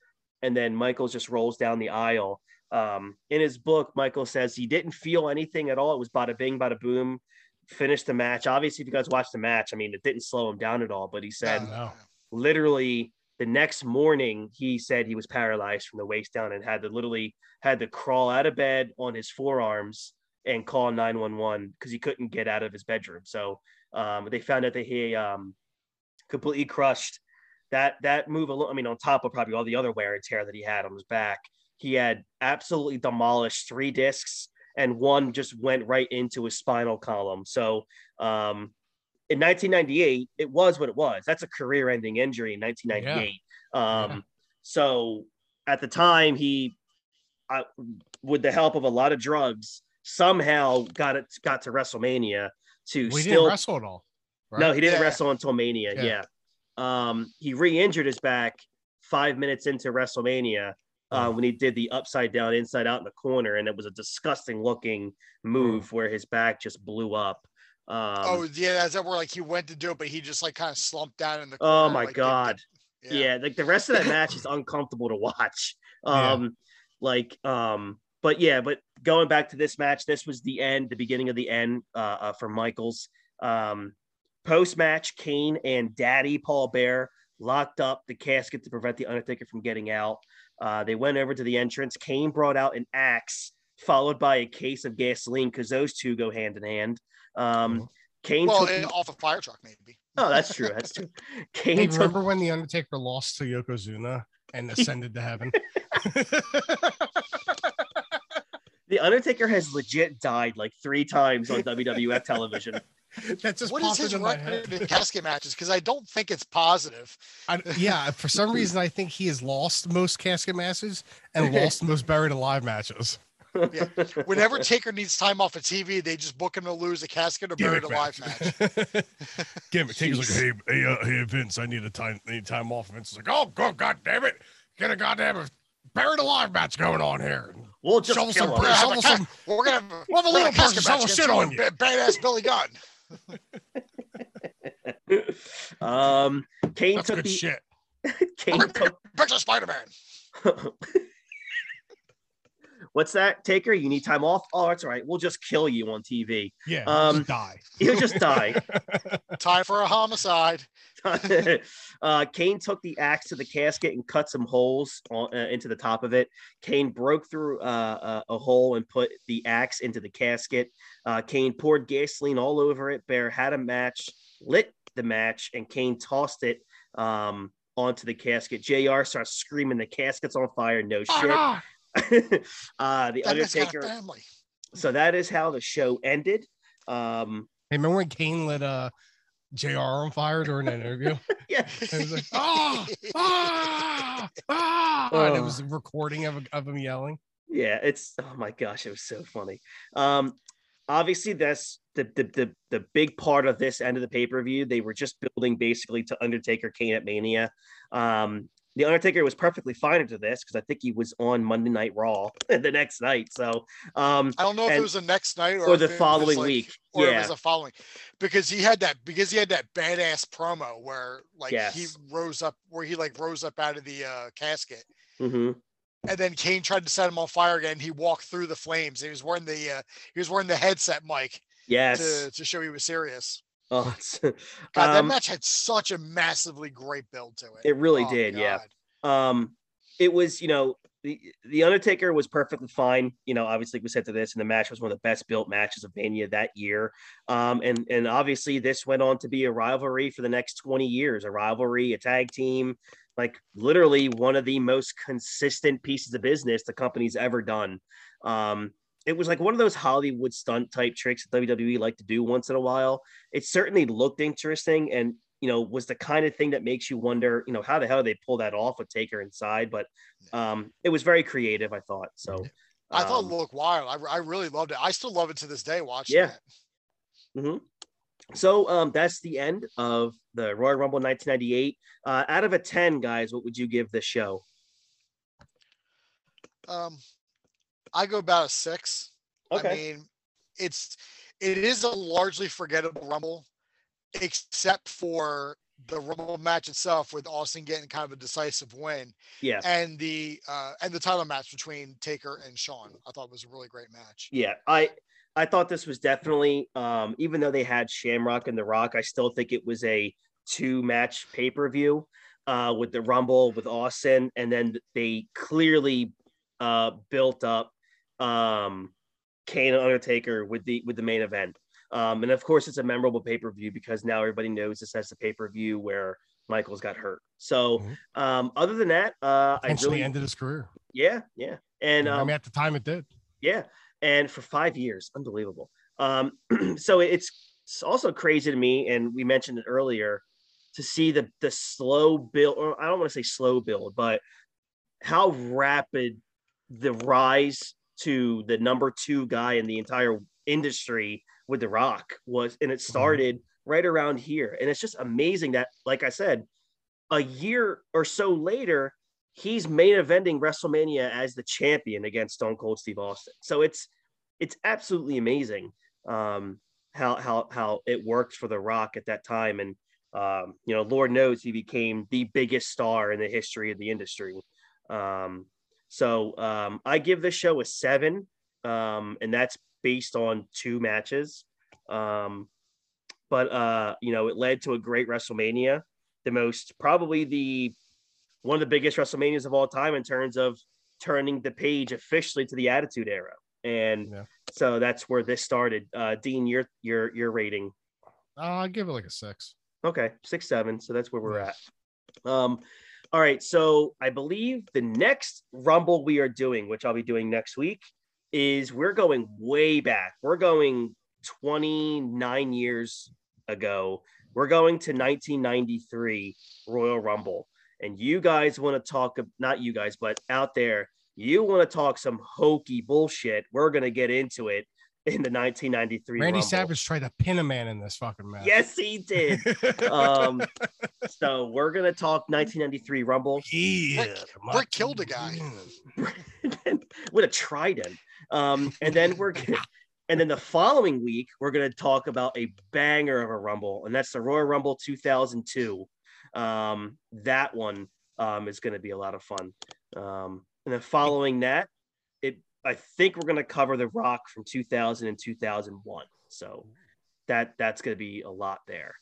and then Michaels just rolls down the aisle. Um, in his book, Michael says he didn't feel anything at all. It was bada bing, bada boom finished the match. Obviously, if you guys watched the match, I mean, it didn't slow him down at all. But he said, oh, no. literally, the next morning, he said he was paralyzed from the waist down and had to literally had to crawl out of bed on his forearms and call 911 because he couldn't get out of his bedroom. So um, they found out that he um, completely crushed that that move. alone. I mean, on top of probably all the other wear and tear that he had on his back, he had absolutely demolished three discs and one just went right into his spinal column. So um, in 1998, it was what it was. That's a career-ending injury in 1998. Yeah. Um, yeah. So at the time, he, uh, with the help of a lot of drugs, somehow got it got to WrestleMania to we still wrestle at all. Right? No, he didn't yeah. wrestle until Mania. Yeah. Um, he re-injured his back five minutes into WrestleMania uh, when he did the upside down, inside out in the corner, and it was a disgusting looking move where his back just blew up. Um, oh yeah, is that where like he went to do it, but he just like kind of slumped down in the. Oh corner, oh my like, god! yeah. yeah. like the rest of that match is *laughs* uncomfortable to watch. Um, yeah. like um, but yeah, but going back to this match, this was the end, the beginning of the end uh, uh for Michaels. Um, post match, Kane and Daddy Paul Bearer locked up the casket to prevent the Undertaker from getting out. Uh, they went over to the entrance. Kane brought out an axe, followed by a case of gasoline, because those two go hand in hand. Um, mm-hmm. Kane well, took... off a fire truck, maybe. Oh, that's true. That's true. *laughs* Kane hey, took... remember when the Undertaker lost to Yokozuna and ascended to heaven? *laughs* *laughs* the Undertaker has legit died like three times on WWF television. *laughs* That's just what is his record in casket matches? Because I don't think it's positive. I, yeah, for some *laughs* reason, I think he has lost most casket matches and lost most buried alive matches. Yeah. Whenever Taker needs time off of TV, they just book him to lose a casket or buried alive match. *laughs* Give it. Taker's like, hey, hey, uh, hey, Vince, I need a time, I need time off. Vince is like, oh, God, God damn it, get a goddamn buried alive match going on here. We'll just shovel some, shovel some, We're gonna have, a, we'll have a little person shovel shit on you. Badass Billy Gunn. Um, Kane That's took the shit. *laughs* Kane took *laughs* picture Spider Man. *laughs* What's that, Taker? You need time off? Oh, that's all right. We'll just kill you on TV. Yeah, um, just die. He'll just die. Time for a homicide. *laughs* uh, Kane took the axe to the casket and cut some holes on, uh, into the top of it. Kane broke through uh, a hole and put the axe into the casket. Uh, Kane poured gasoline all over it. Bearer had a match, lit the match, and Kane tossed it um, onto the casket. JR starts screaming, The casket's on fire. No oh, shit. *laughs* uh, the that Undertaker. So that is how the show ended. Um, hey, remember when Kane lit a JR on fire during that interview. *laughs* yeah. And he's like, ah, ah, ah. And it was a recording of, of him yelling. Yeah, it's oh my gosh, it was so funny. Um, obviously that's the the the, the big part of this end of the pay-per-view. They were just building basically to Undertaker Kane at Mania. Um, the Undertaker was perfectly fine into this because I think he was on Monday Night Raw *laughs* the next night. So um, I don't know if it was the next night or, or the following like, week, or yeah. it was the following, because he had that because he had that badass promo where like yes. he rose up where he like rose up out of the uh, casket. Mm-hmm. And then Kane tried to set him on fire again. He walked through the flames. He was wearing the uh, he was wearing the headset mic. Yes. To, to show he was serious. Oh, *laughs* God, that um, match had such a massively great build to it. It really oh, did, God. yeah. Um, it was, you know, the, the Undertaker was perfectly fine. You know, obviously we said to this, and the match was one of the best built matches of Mania that year. Um, and and obviously this went on to be a rivalry for the next 20 years, a rivalry, a tag team, like literally one of the most consistent pieces of business the company's ever done. Um, it was like one of those Hollywood stunt type tricks that WWE like to do once in a while. It certainly looked interesting, and you know, was the kind of thing that makes you wonder, you know, how the hell they pull that off with Taker inside. But um, it was very creative, I thought. So I thought it um, looked wild. I, I really loved it. I still love it to this day. Watching yeah. it. Mm-hmm. So um, that's the end of the Royal Rumble 1998. Uh, out of a 10, guys, what would you give the show? Um, I go about a six. Okay. I mean, it's it is a largely forgettable Rumble except for the Rumble match itself, with Austin getting kind of a decisive win. Yeah. And the uh, and the title match between Taker and Shawn, I thought was a really great match. Yeah, I I thought this was definitely, um, even though they had Shamrock and The Rock, I still think it was a two match pay per view uh, with the Rumble with Austin, and then they clearly uh, built up um, Kane and Undertaker with the with the main event. Um, and of course, it's a memorable pay per view because now everybody knows this as the pay per view where Michaels got hurt. So, mm-hmm. um, other than that, uh, I really ended his career. Yeah, yeah, and um, I mean, at the time, it did. Yeah, and for five years, unbelievable. Um, *clears throat* so it's, it's also crazy to me, and we mentioned it earlier, to see the the slow build. Or I don't want to say slow build, but how rapid the rise to the number two guy in the entire industry with The Rock was, and it mm-hmm. started right around here. And it's just amazing that, like I said, a year or so later, he's main eventing WrestleMania as the champion against Stone Cold Steve Austin. So it's it's absolutely amazing um, how how how it worked for The Rock at that time, and um, you know, Lord knows he became the biggest star in the history of the industry. Um, so um, I give this show a seven, um, and that's based on two matches. Um, but uh, you know, it led to a great WrestleMania, the most probably the one of the biggest WrestleManias of all time in terms of turning the page officially to the Attitude Era. And yeah. so that's where this started. Uh, Dean, your your your rating? Uh, I'll give it like a six. Okay, six seven. So that's where we're at. Um, all right. So I believe the next Rumble we are doing, which I'll be doing next week, is we're going way back. We're going 29 years ago. We're going to 1993 Royal Rumble. And you guys want to talk, not you guys, but out there, you want to talk some hokey bullshit. We're going to get into it in the 1993 Randy Rumble. Savage tried to pin a man in this fucking match. Yes, he did. *laughs* um, so we're gonna talk 1993 Rumble. Yeah, Rick, Rick killed a guy with a trident. Um, and then we're gonna, *laughs* and then the following week we're gonna talk about a banger of a Rumble, and that's the Royal Rumble 2002. Um, that one um, is gonna be a lot of fun. Um, and then following that, it I think we're gonna cover the Rock from 2000 and 2001. So that that's gonna be a lot there.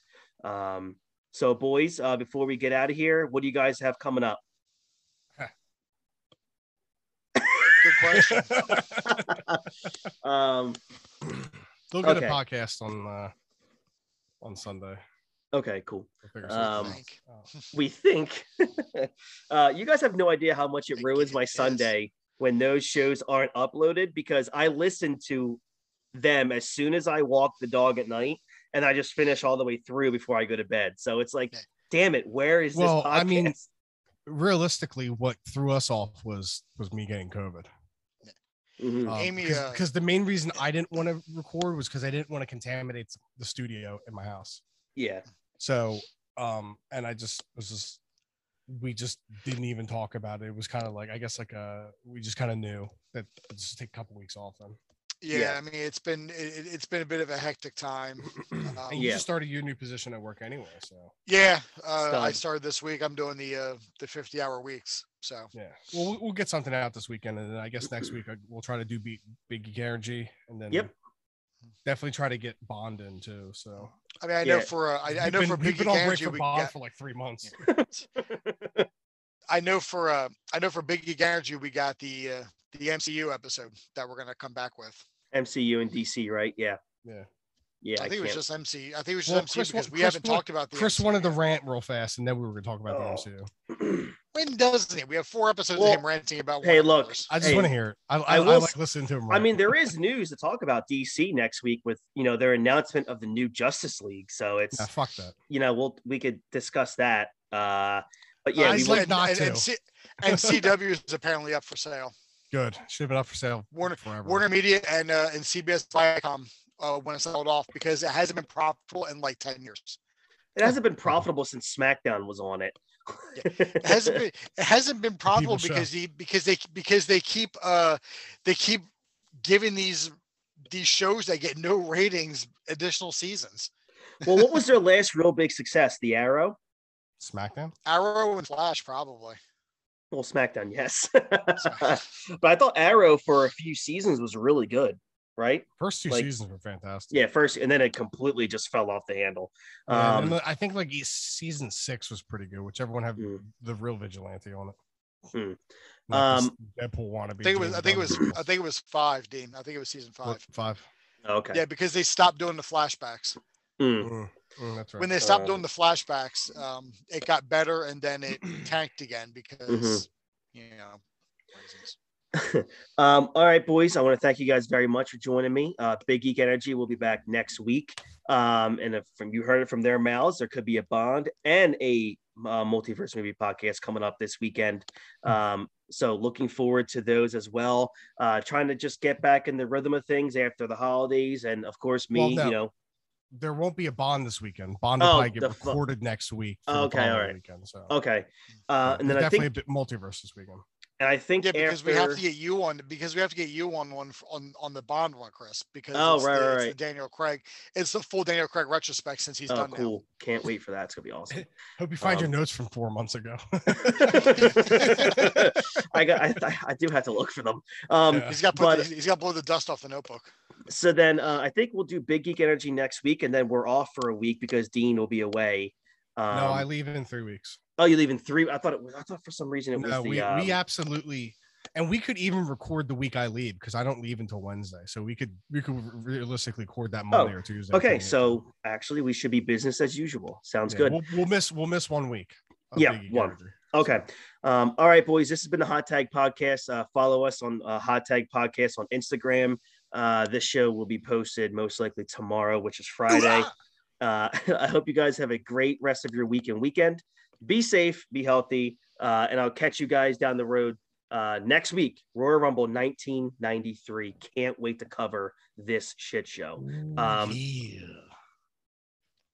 Um, so boys, uh, before we get out of here, what do you guys have coming up? Good question. *laughs* um, They'll get okay. a podcast on uh, on Sunday. Okay, cool. Um, we think *laughs* uh, you guys have no idea how much it ruins my Sunday when those shows aren't uploaded because I listen to them as soon as I walk the dog at night and I just finish all the way through before I go to bed. So it's like, damn it, where is well, this? Podcast? I mean, realistically, what threw us off was was me getting COVID. Mm-hmm. Um, Amy, because uh, the main reason I didn't want to record was because I didn't want to contaminate the studio in my house. Yeah. So, um, and I just was just we just didn't even talk about it. It was kind of like I guess like uh we just kind of knew that just take a couple weeks off then. Yeah, yeah, I mean it's been it, has been a bit of a hectic time. *clears throat* Um, and you yeah. just started your new position at work anyway, so yeah, uh, I started this week. I'm doing the uh, the 50 hour weeks. So yeah, well we'll get something out this weekend, and then I guess next week uh, we'll try to do beat Big Guarantee, and then yep, definitely try to get Bond in too. So I mean, I know for uh, I, I know been, for Big Geek Energy we Bond got... for like three months. *laughs* I know for uh, I know for Big Geek Energy we got the uh, the MCU episode that we're gonna come back with. MCU and DC, right? Yeah. Yeah. Yeah, I think I it was just MC. I think it was just well, MC Chris, because we Chris haven't talked about the. Chris MCU wanted to rant real fast, and then we were going to talk about oh. the *clears throat* MCU. When doesn't he? We have four episodes well, of him ranting about. Hey, look, I just hey, want to hear it. I, I, I, will, I like listening to him. Rant. I mean, there is news to talk about DC next week with you know their announcement of the new Justice League. So it's yeah, fuck that. You know, we'll we could discuss that. Uh, but yeah, I we like not and, to. And, C- and CW is apparently up for sale. Good. Should have been up for sale. Warner forever. Warner Media and uh, and CBS Viacom uh, when it sold off because it hasn't been profitable in like ten years. It hasn't been profitable since SmackDown was on it. Yeah. It *laughs* hasn't been. It hasn't been profitable because they because they because they keep uh they keep giving these these shows that get no ratings additional seasons. well, what was their *laughs* last real big success? The Arrow. SmackDown. Arrow and Flash, probably. Well, SmackDown, yes. *laughs* but I thought Arrow for a few seasons was really good, right? First two like, seasons were fantastic. Yeah, first, and then it completely just fell off the handle. Yeah, um, I think like season six was pretty good, whichever one had mm. the real vigilante on it. Mm. Um, Deadpool wannabe. I think it was. I think it was. I think it was five, Dean. I think it was season five. Five. Okay. Yeah, because they stopped doing the flashbacks. Mm. Mm, that's right. When they stopped uh, doing the flashbacks, um, it got better and then it *clears throat* tanked again because mm-hmm. you know *laughs* um, all right, boys. I want to thank you guys very much for joining me. Uh, Big Geek Energy will be back next week. Um, and if from you heard it from their mouths, there could be a Bond and a uh, multiverse movie podcast coming up this weekend. Hmm. Um, so looking forward to those as well. Uh, trying to just get back in the rhythm of things after the holidays, and of course, me, well, no. you know, there won't be a bond this weekend. Bond will oh, probably get recorded fu- next week. okay, all right. Weekend, so. Okay, uh, and then definitely I think, a bit multiverse this weekend. And I think yeah, because after... we have to get you on because we have to get you on one on on the Bond one, Chris. Because oh right, the, right, right. Daniel Craig. It's the full Daniel Craig retrospect since he's oh, done. Cool. Now. Can't wait for that. It's gonna be awesome. *laughs* Hope you find um, your notes from four months ago. *laughs* I got. I, I, do have to look for them. Um, yeah. He's got but, he's got to blow the dust off the notebook. So then uh, I think we'll do Big Geek Energy next week, and then we're off for a week because Dean will be away. Um, no, I leave in three weeks. Oh, you leave in three? I thought it was. I thought for some reason it was. The, we um, we absolutely and we could even record the week I leave because I don't leave until Wednesday. So we could we could realistically record that Monday oh, or Tuesday. Okay, so actually we should be business as usual. Sounds yeah, good. We'll, we'll, miss we'll miss one week. Yeah, one. Okay. Um, all right, boys. This has been the Hot Tag Podcast. Uh, follow us on uh, Hot Tag Podcast on Instagram. Uh, this show will be posted most likely tomorrow, which is Friday. Uh, *laughs* I hope you guys have a great rest of your week and weekend. Be safe, be healthy, uh, and I'll catch you guys down the road uh, next week, Royal Rumble 1993. Can't wait to cover this shit show. Um, yeah.